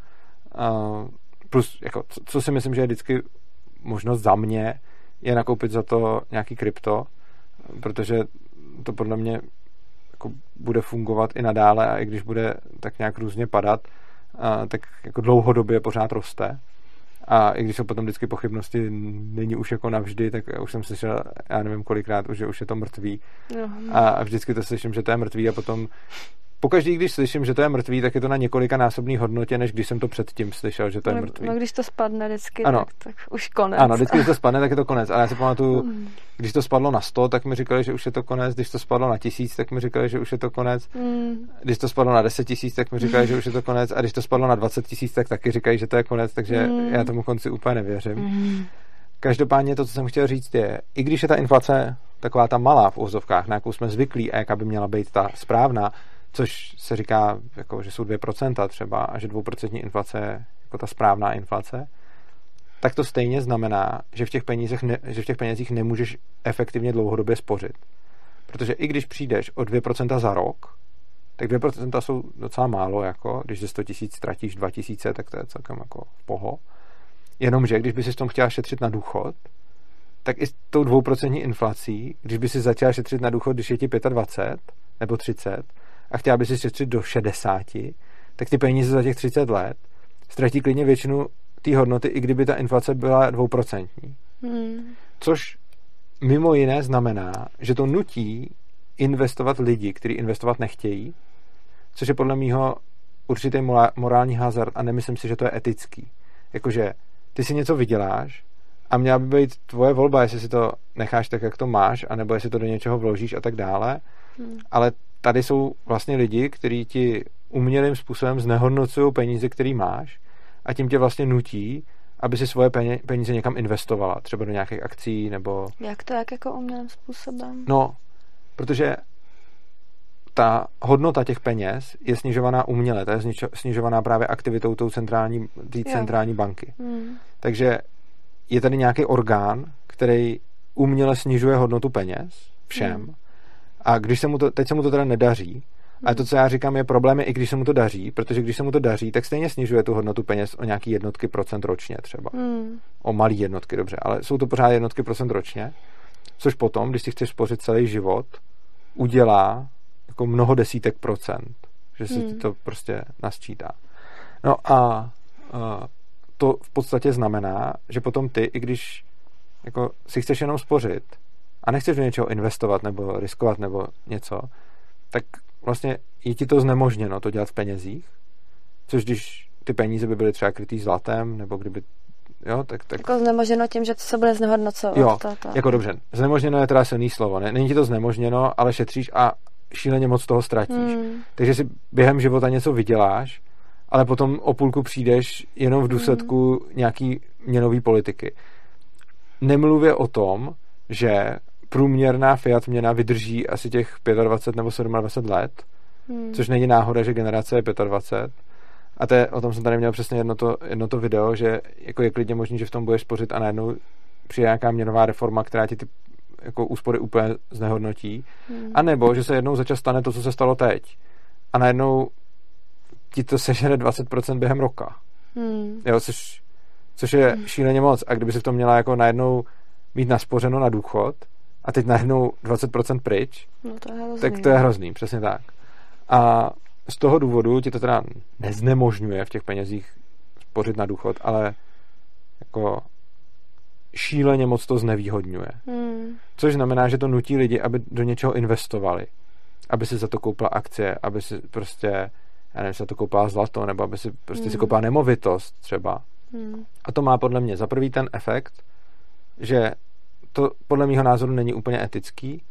plus, jako, co, co si myslím, že je vždycky možnost za mě, je nakoupit za to nějaký krypto, protože to podle mě jako bude fungovat i nadále a i když bude tak nějak různě padat, a, tak jako dlouhodobě pořád roste. A i když jsou potom vždycky pochybnosti, není už jako navždy, tak už jsem slyšel, já nevím kolikrát, už, že už je to mrtvý. No. A, a vždycky to slyším, že to je mrtvý a potom pokaždý, když slyším, že to je mrtvý, tak je to na několika násobný hodnotě, než když jsem to předtím slyšel, že to je no, mrtvý. No, když to spadne vždycky, ano. Tak, tak už konec. Ano, vždycky, když to spadne, tak je to konec. Ale já si pamatuju, mm. když to spadlo na 100, tak mi říkali, že už je to konec. Když to spadlo na 1000, tak mi říkali, že už je to konec. Mm. Když to spadlo na 10 tisíc, tak mi říkali, že už je to konec. A když to spadlo na 20 tisíc, tak taky říkají, že to je konec. Takže mm. já tomu konci úplně nevěřím. Mm. Každopádně to, co jsem chtěl říct, je, i když je ta inflace taková ta malá v úzovkách, na jakou jsme zvyklí a jaká by měla být ta správná, což se říká, jako, že jsou 2% třeba a že 2% inflace je jako ta správná inflace, tak to stejně znamená, že v těch, penězích ne, že v těch penězích nemůžeš efektivně dlouhodobě spořit. Protože i když přijdeš o 2% za rok, tak 2% jsou docela málo, jako, když ze 100 tisíc ztratíš 2 tisíce, tak to je celkem jako v poho. Jenomže, když by si s tom chtěla šetřit na důchod, tak i s tou dvouprocentní inflací, když by si začala šetřit na důchod, když je ti 25 nebo 30, a chtěla by si šetřit do 60, tak ty peníze za těch 30 let ztratí klidně většinu té hodnoty, i kdyby ta inflace byla dvouprocentní. Hmm. Což mimo jiné znamená, že to nutí investovat lidi, kteří investovat nechtějí, což je podle mého určitý morální hazard a nemyslím si, že to je etický. Jakože ty si něco vyděláš a měla by být tvoje volba, jestli si to necháš tak, jak to máš, anebo jestli to do něčeho vložíš a tak dále. Hmm. Ale tady jsou vlastně lidi, kteří ti umělým způsobem znehodnocují peníze, který máš a tím tě vlastně nutí, aby si svoje peníze někam investovala, třeba do nějakých akcí nebo... Jak to, jak jako umělým způsobem? No, protože ta hodnota těch peněz je snižovaná uměle, ta je snižovaná právě aktivitou tou centrální, tý centrální banky. Hmm. Takže je tady nějaký orgán, který uměle snižuje hodnotu peněz všem. Hmm. A když se mu to, teď se mu to teda nedaří, ale to, co já říkám, je problémy, i když se mu to daří, protože když se mu to daří, tak stejně snižuje tu hodnotu peněz o nějaký jednotky procent ročně třeba. Hmm. O malý jednotky, dobře, ale jsou to pořád jednotky procent ročně, což potom, když si chceš spořit celý život, udělá jako mnoho desítek procent, že se hmm. ti to prostě nasčítá. No a, a to v podstatě znamená, že potom ty, i když jako si chceš jenom spořit a nechceš do něčeho investovat nebo riskovat nebo něco, tak vlastně je ti to znemožněno to dělat v penězích, což když ty peníze by byly třeba krytý zlatem, nebo kdyby Jo, tak, tak... Jako znemožněno tím, že to se bude znehodnocovat. Jo, to, to. jako dobře. Znemožněno je teda silný slovo. Ne? Není ti to znemožněno, ale šetříš a šíleně moc toho ztratíš. Hmm. Takže si během života něco vyděláš, ale potom o půlku přijdeš jenom v důsledku hmm. nějaký měnový politiky. Nemluvě o tom, že průměrná fiat měna vydrží asi těch 25 nebo 27 let, hmm. což není náhoda, že generace je 25. A to je, o tom jsem tady měl přesně jedno to, jedno to video, že jako je klidně možný, že v tom budeš spořit a najednou přijde nějaká měnová reforma, která ti ty jako úspory úplně znehodnotí. Hmm. A nebo, že se jednou začas stane to, co se stalo teď. A najednou ti to sežere 20% během roka. Hmm. Jo, což, což je hmm. šíleně moc. A kdyby si to měla jako najednou mít naspořeno na důchod, a teď najednou 20% pryč, no to je hrozný. tak to je hrozný, přesně tak. A z toho důvodu ti to teda neznemožňuje v těch penězích spořit na důchod, ale jako šíleně moc to znevýhodňuje. Hmm. Což znamená, že to nutí lidi, aby do něčeho investovali. Aby si za to koupila akcie, aby si prostě, já nevím, za to koupila zlato, nebo aby si prostě hmm. si koupila nemovitost třeba. Hmm. A to má podle mě za prvý ten efekt, že to podle mého názoru není úplně etický,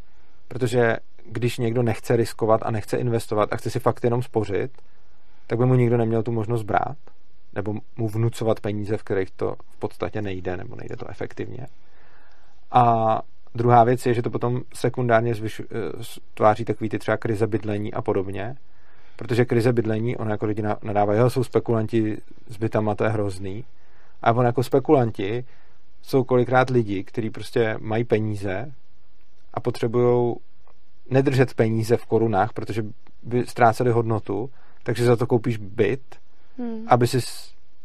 protože když někdo nechce riskovat a nechce investovat a chce si fakt jenom spořit, tak by mu nikdo neměl tu možnost brát, nebo mu vnucovat peníze, v kterých to v podstatě nejde, nebo nejde to efektivně. A druhá věc je, že to potom sekundárně zvyš, eh, tváří takový ty třeba krize bydlení a podobně, protože krize bydlení, ono jako lidi nadávají, jsou spekulanti s bytama, to je hrozný, a on jako spekulanti jsou kolikrát lidi, kteří prostě mají peníze a potřebují nedržet peníze v korunách, protože by ztráceli hodnotu, takže za to koupíš byt, hmm. aby si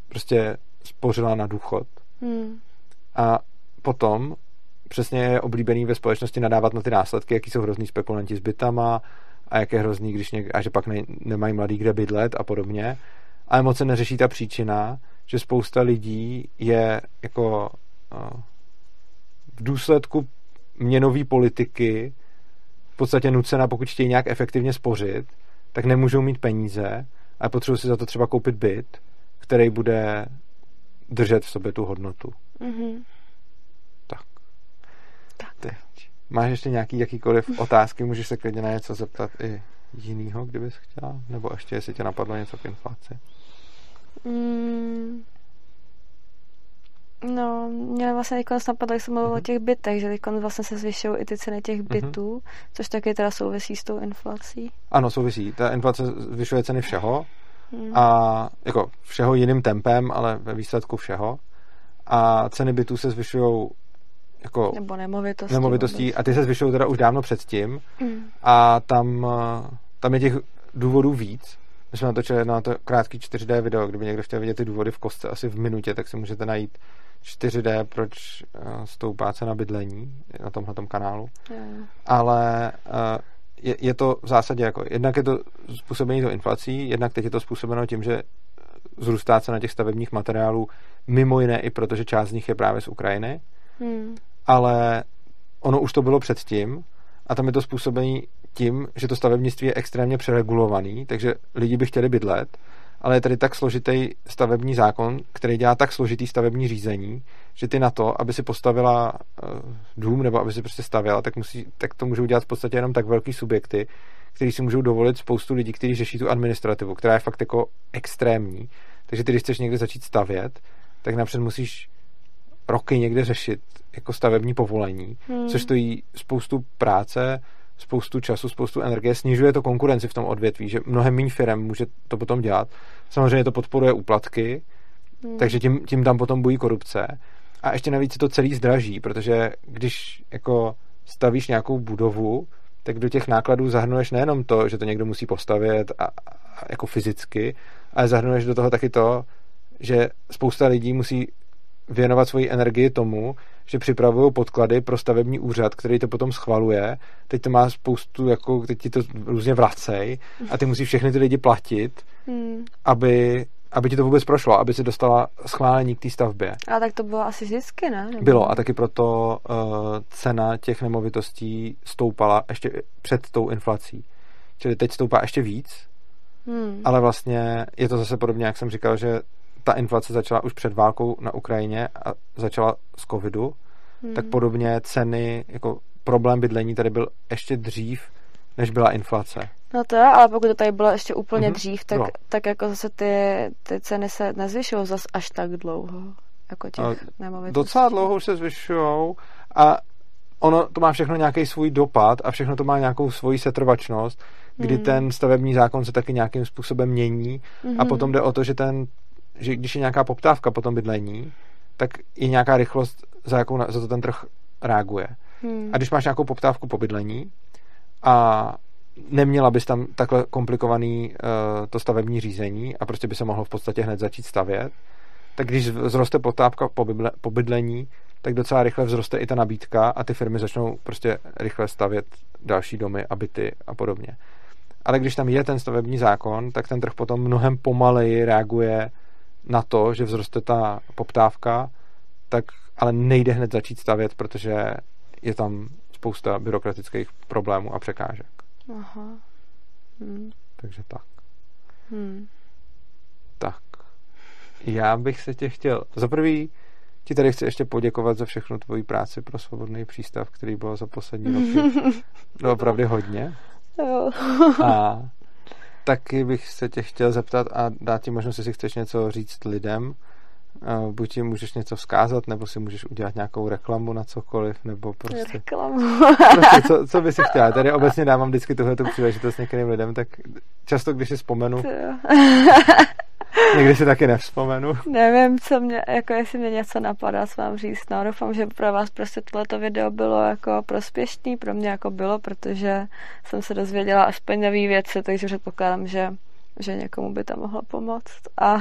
prostě spořila na důchod. Hmm. A potom přesně je oblíbený ve společnosti nadávat na ty následky, jaký jsou hrozný spekulanti s bytama a jak je hrozný, když něk- a že pak ne, nemají mladý kde bydlet a podobně. Ale moc se neřeší ta příčina, že spousta lidí je jako v důsledku měnové politiky v podstatě nucena, pokud chtějí nějak efektivně spořit, tak nemůžou mít peníze a potřebují si za to třeba koupit byt, který bude držet v sobě tu hodnotu. Mm-hmm. Tak. tak. Teď. Máš ještě nějaký jakýkoliv (laughs) otázky? Můžeš se klidně na něco zeptat i jinýho, kdybys chtěla? Nebo ještě, jestli tě napadlo něco k inflaci? Mm, No, mě vlastně teď napadlo, jak jsem mluvil mm-hmm. o mhm. těch bytech, že teď vlastně se zvyšují i ty ceny těch mhm. bytů, mm-hmm. což taky teda souvisí s tou inflací. Ano, souvisí. Ta inflace zvyšuje ceny všeho mm. a jako všeho jiným tempem, ale ve výsledku všeho. A ceny bytů se zvyšují jako nebo nemovitostí. nemovitostí a ty se zvyšují teda už dávno předtím mm. a tam, tam je těch důvodů víc. My jsme natočili na to krátký 4D video, kdyby někdo chtěl vidět ty důvody v kostce asi v minutě, tak si můžete najít 4D, proč uh, stoupá cena bydlení na tomhle kanálu. Mm. Ale uh, je, je to v zásadě jako, jednak je to způsobení to inflací, jednak teď je to způsobeno tím, že zrůstá cena těch stavebních materiálů, mimo jiné i protože část z nich je právě z Ukrajiny, mm. ale ono už to bylo předtím a tam je to způsobení tím, že to stavebnictví je extrémně přeregulovaný, takže lidi by chtěli bydlet ale je tady tak složitý stavební zákon, který dělá tak složitý stavební řízení, že ty na to, aby si postavila uh, dům nebo aby si prostě stavěla, tak, musí, tak to můžou dělat v podstatě jenom tak velký subjekty, který si můžou dovolit spoustu lidí, kteří řeší tu administrativu, která je fakt jako extrémní. Takže ty, když chceš někde začít stavět, tak napřed musíš roky někde řešit jako stavební povolení, hmm. což stojí spoustu práce, spoustu času, spoustu energie, snižuje to konkurenci v tom odvětví, že mnohem méně firm může to potom dělat. Samozřejmě to podporuje úplatky, hmm. takže tím, tím tam potom bojí korupce. A ještě navíc to celý zdraží, protože když jako stavíš nějakou budovu, tak do těch nákladů zahrnuješ nejenom to, že to někdo musí postavit a, a jako fyzicky, ale zahrnuješ do toho taky to, že spousta lidí musí věnovat svoji energii tomu, že připravují podklady pro stavební úřad, který to potom schvaluje. Teď to má spoustu, jako teď ti to různě vracej a ty musíš všechny ty lidi platit, hmm. aby, aby ti to vůbec prošlo, aby si dostala schválení k té stavbě. A tak to bylo asi vždycky, ne? Nebo... Bylo a taky proto uh, cena těch nemovitostí stoupala ještě před tou inflací. Čili teď stoupá ještě víc, hmm. ale vlastně je to zase podobně, jak jsem říkal, že ta inflace začala už před válkou na Ukrajině a začala z covidu, hmm. tak podobně ceny, jako problém bydlení tady byl ještě dřív, než byla inflace. No to ale pokud to tady bylo ještě úplně mm-hmm. dřív, tak, tak jako zase ty, ty ceny se nezvyšují zase až tak dlouho. Jako těch nemovitostí. Docela dlouho už se zvyšují a ono to má všechno nějaký svůj dopad a všechno to má nějakou svoji setrvačnost, kdy hmm. ten stavební zákon se taky nějakým způsobem mění hmm. a potom jde o to, že ten že když je nějaká poptávka po tom bydlení, tak je nějaká rychlost, za jakou za to ten trh reaguje. Hmm. A když máš nějakou poptávku po bydlení a neměla bys tam takhle komplikovaný uh, to stavební řízení a prostě by se mohlo v podstatě hned začít stavět, tak když vzroste poptávka po, bydle, po bydlení, tak docela rychle vzroste i ta nabídka a ty firmy začnou prostě rychle stavět další domy a byty a podobně. Ale když tam je ten stavební zákon, tak ten trh potom mnohem pomaleji reaguje na to, že vzroste ta poptávka, tak ale nejde hned začít stavět, protože je tam spousta byrokratických problémů a překážek. Aha. Hmm. Takže tak. Hmm. Tak. Já bych se tě chtěl... Za prvý ti tady chci ještě poděkovat za všechnu tvoji práci pro svobodný přístav, který byl za poslední roky no, (laughs) opravdu hodně. Jo. A taky bych se tě chtěl zeptat a dát ti možnost, jestli chceš něco říct lidem. Buď ti můžeš něco vzkázat, nebo si můžeš udělat nějakou reklamu na cokoliv, nebo prostě... Reklamu. prostě co, co by si chtěla? Tady obecně dávám vždycky tuhle příležitost některým lidem, tak často, když si vzpomenu, Někdy si taky nevzpomenu. Nevím, co mě, jako jestli mě něco napadá, co vám říct. No, doufám, že pro vás prostě tohleto video bylo jako prospěšný, pro mě jako bylo, protože jsem se dozvěděla aspoň nové věci, takže předpokládám, že že někomu by to mohlo pomoct. A,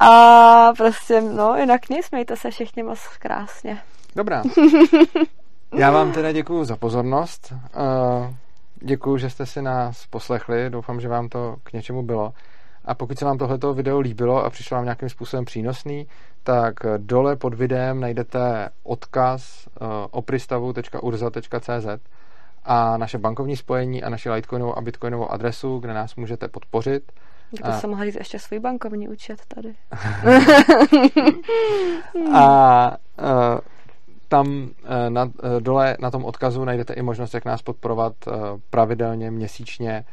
(laughs) a prostě, no, jinak nic, mějte se všichni moc krásně. Dobrá. Já vám teda děkuji za pozornost. Eh, děkuji, že jste si nás poslechli. Doufám, že vám to k něčemu bylo. A pokud se vám tohleto video líbilo a přišlo vám nějakým způsobem přínosný, tak dole pod videem najdete odkaz uh, opristavu.urza.cz a naše bankovní spojení a naši Litecoinovou a Bitcoinovou adresu, kde nás můžete podpořit. To a... jsem mohla říct ještě svůj bankovní účet tady. (laughs) a uh, tam uh, na, dole na tom odkazu najdete i možnost, jak nás podporovat pravidelně, měsíčně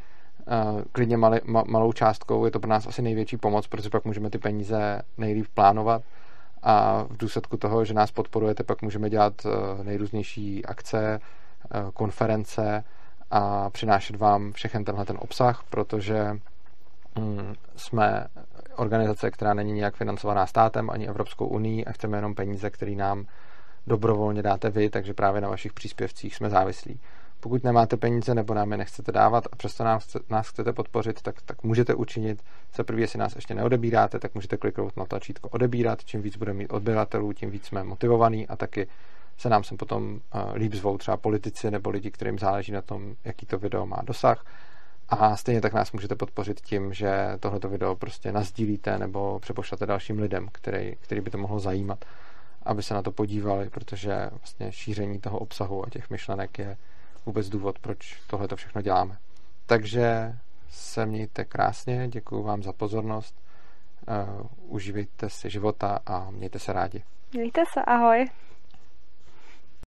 klidně mali, ma, malou částkou, je to pro nás asi největší pomoc, protože pak můžeme ty peníze nejlíp plánovat a v důsledku toho, že nás podporujete, pak můžeme dělat eh, nejrůznější akce, eh, konference a přinášet vám všechen tenhle ten obsah, protože hm, jsme organizace, která není nijak financovaná státem ani Evropskou unii a chceme jenom peníze, které nám dobrovolně dáte vy, takže právě na vašich příspěvcích jsme závislí. Pokud nemáte peníze nebo nám je nechcete dávat a přesto nás, nás chcete podpořit, tak, tak můžete učinit. Za prvý, jestli nás ještě neodebíráte, tak můžete kliknout na tlačítko odebírat. Čím víc budeme mít odběratelů, tím víc jsme motivovaní a taky se nám sem potom uh, líp zvou třeba politici nebo lidi, kterým záleží na tom, jaký to video má dosah. A stejně tak nás můžete podpořit tím, že tohleto video prostě nazdílíte nebo přepošlete dalším lidem, který, který by to mohlo zajímat, aby se na to podívali, protože vlastně šíření toho obsahu a těch myšlenek je vůbec důvod, proč tohle to všechno děláme. Takže se mějte krásně, děkuji vám za pozornost, uh, užívejte si života a mějte se rádi. Mějte se, ahoj.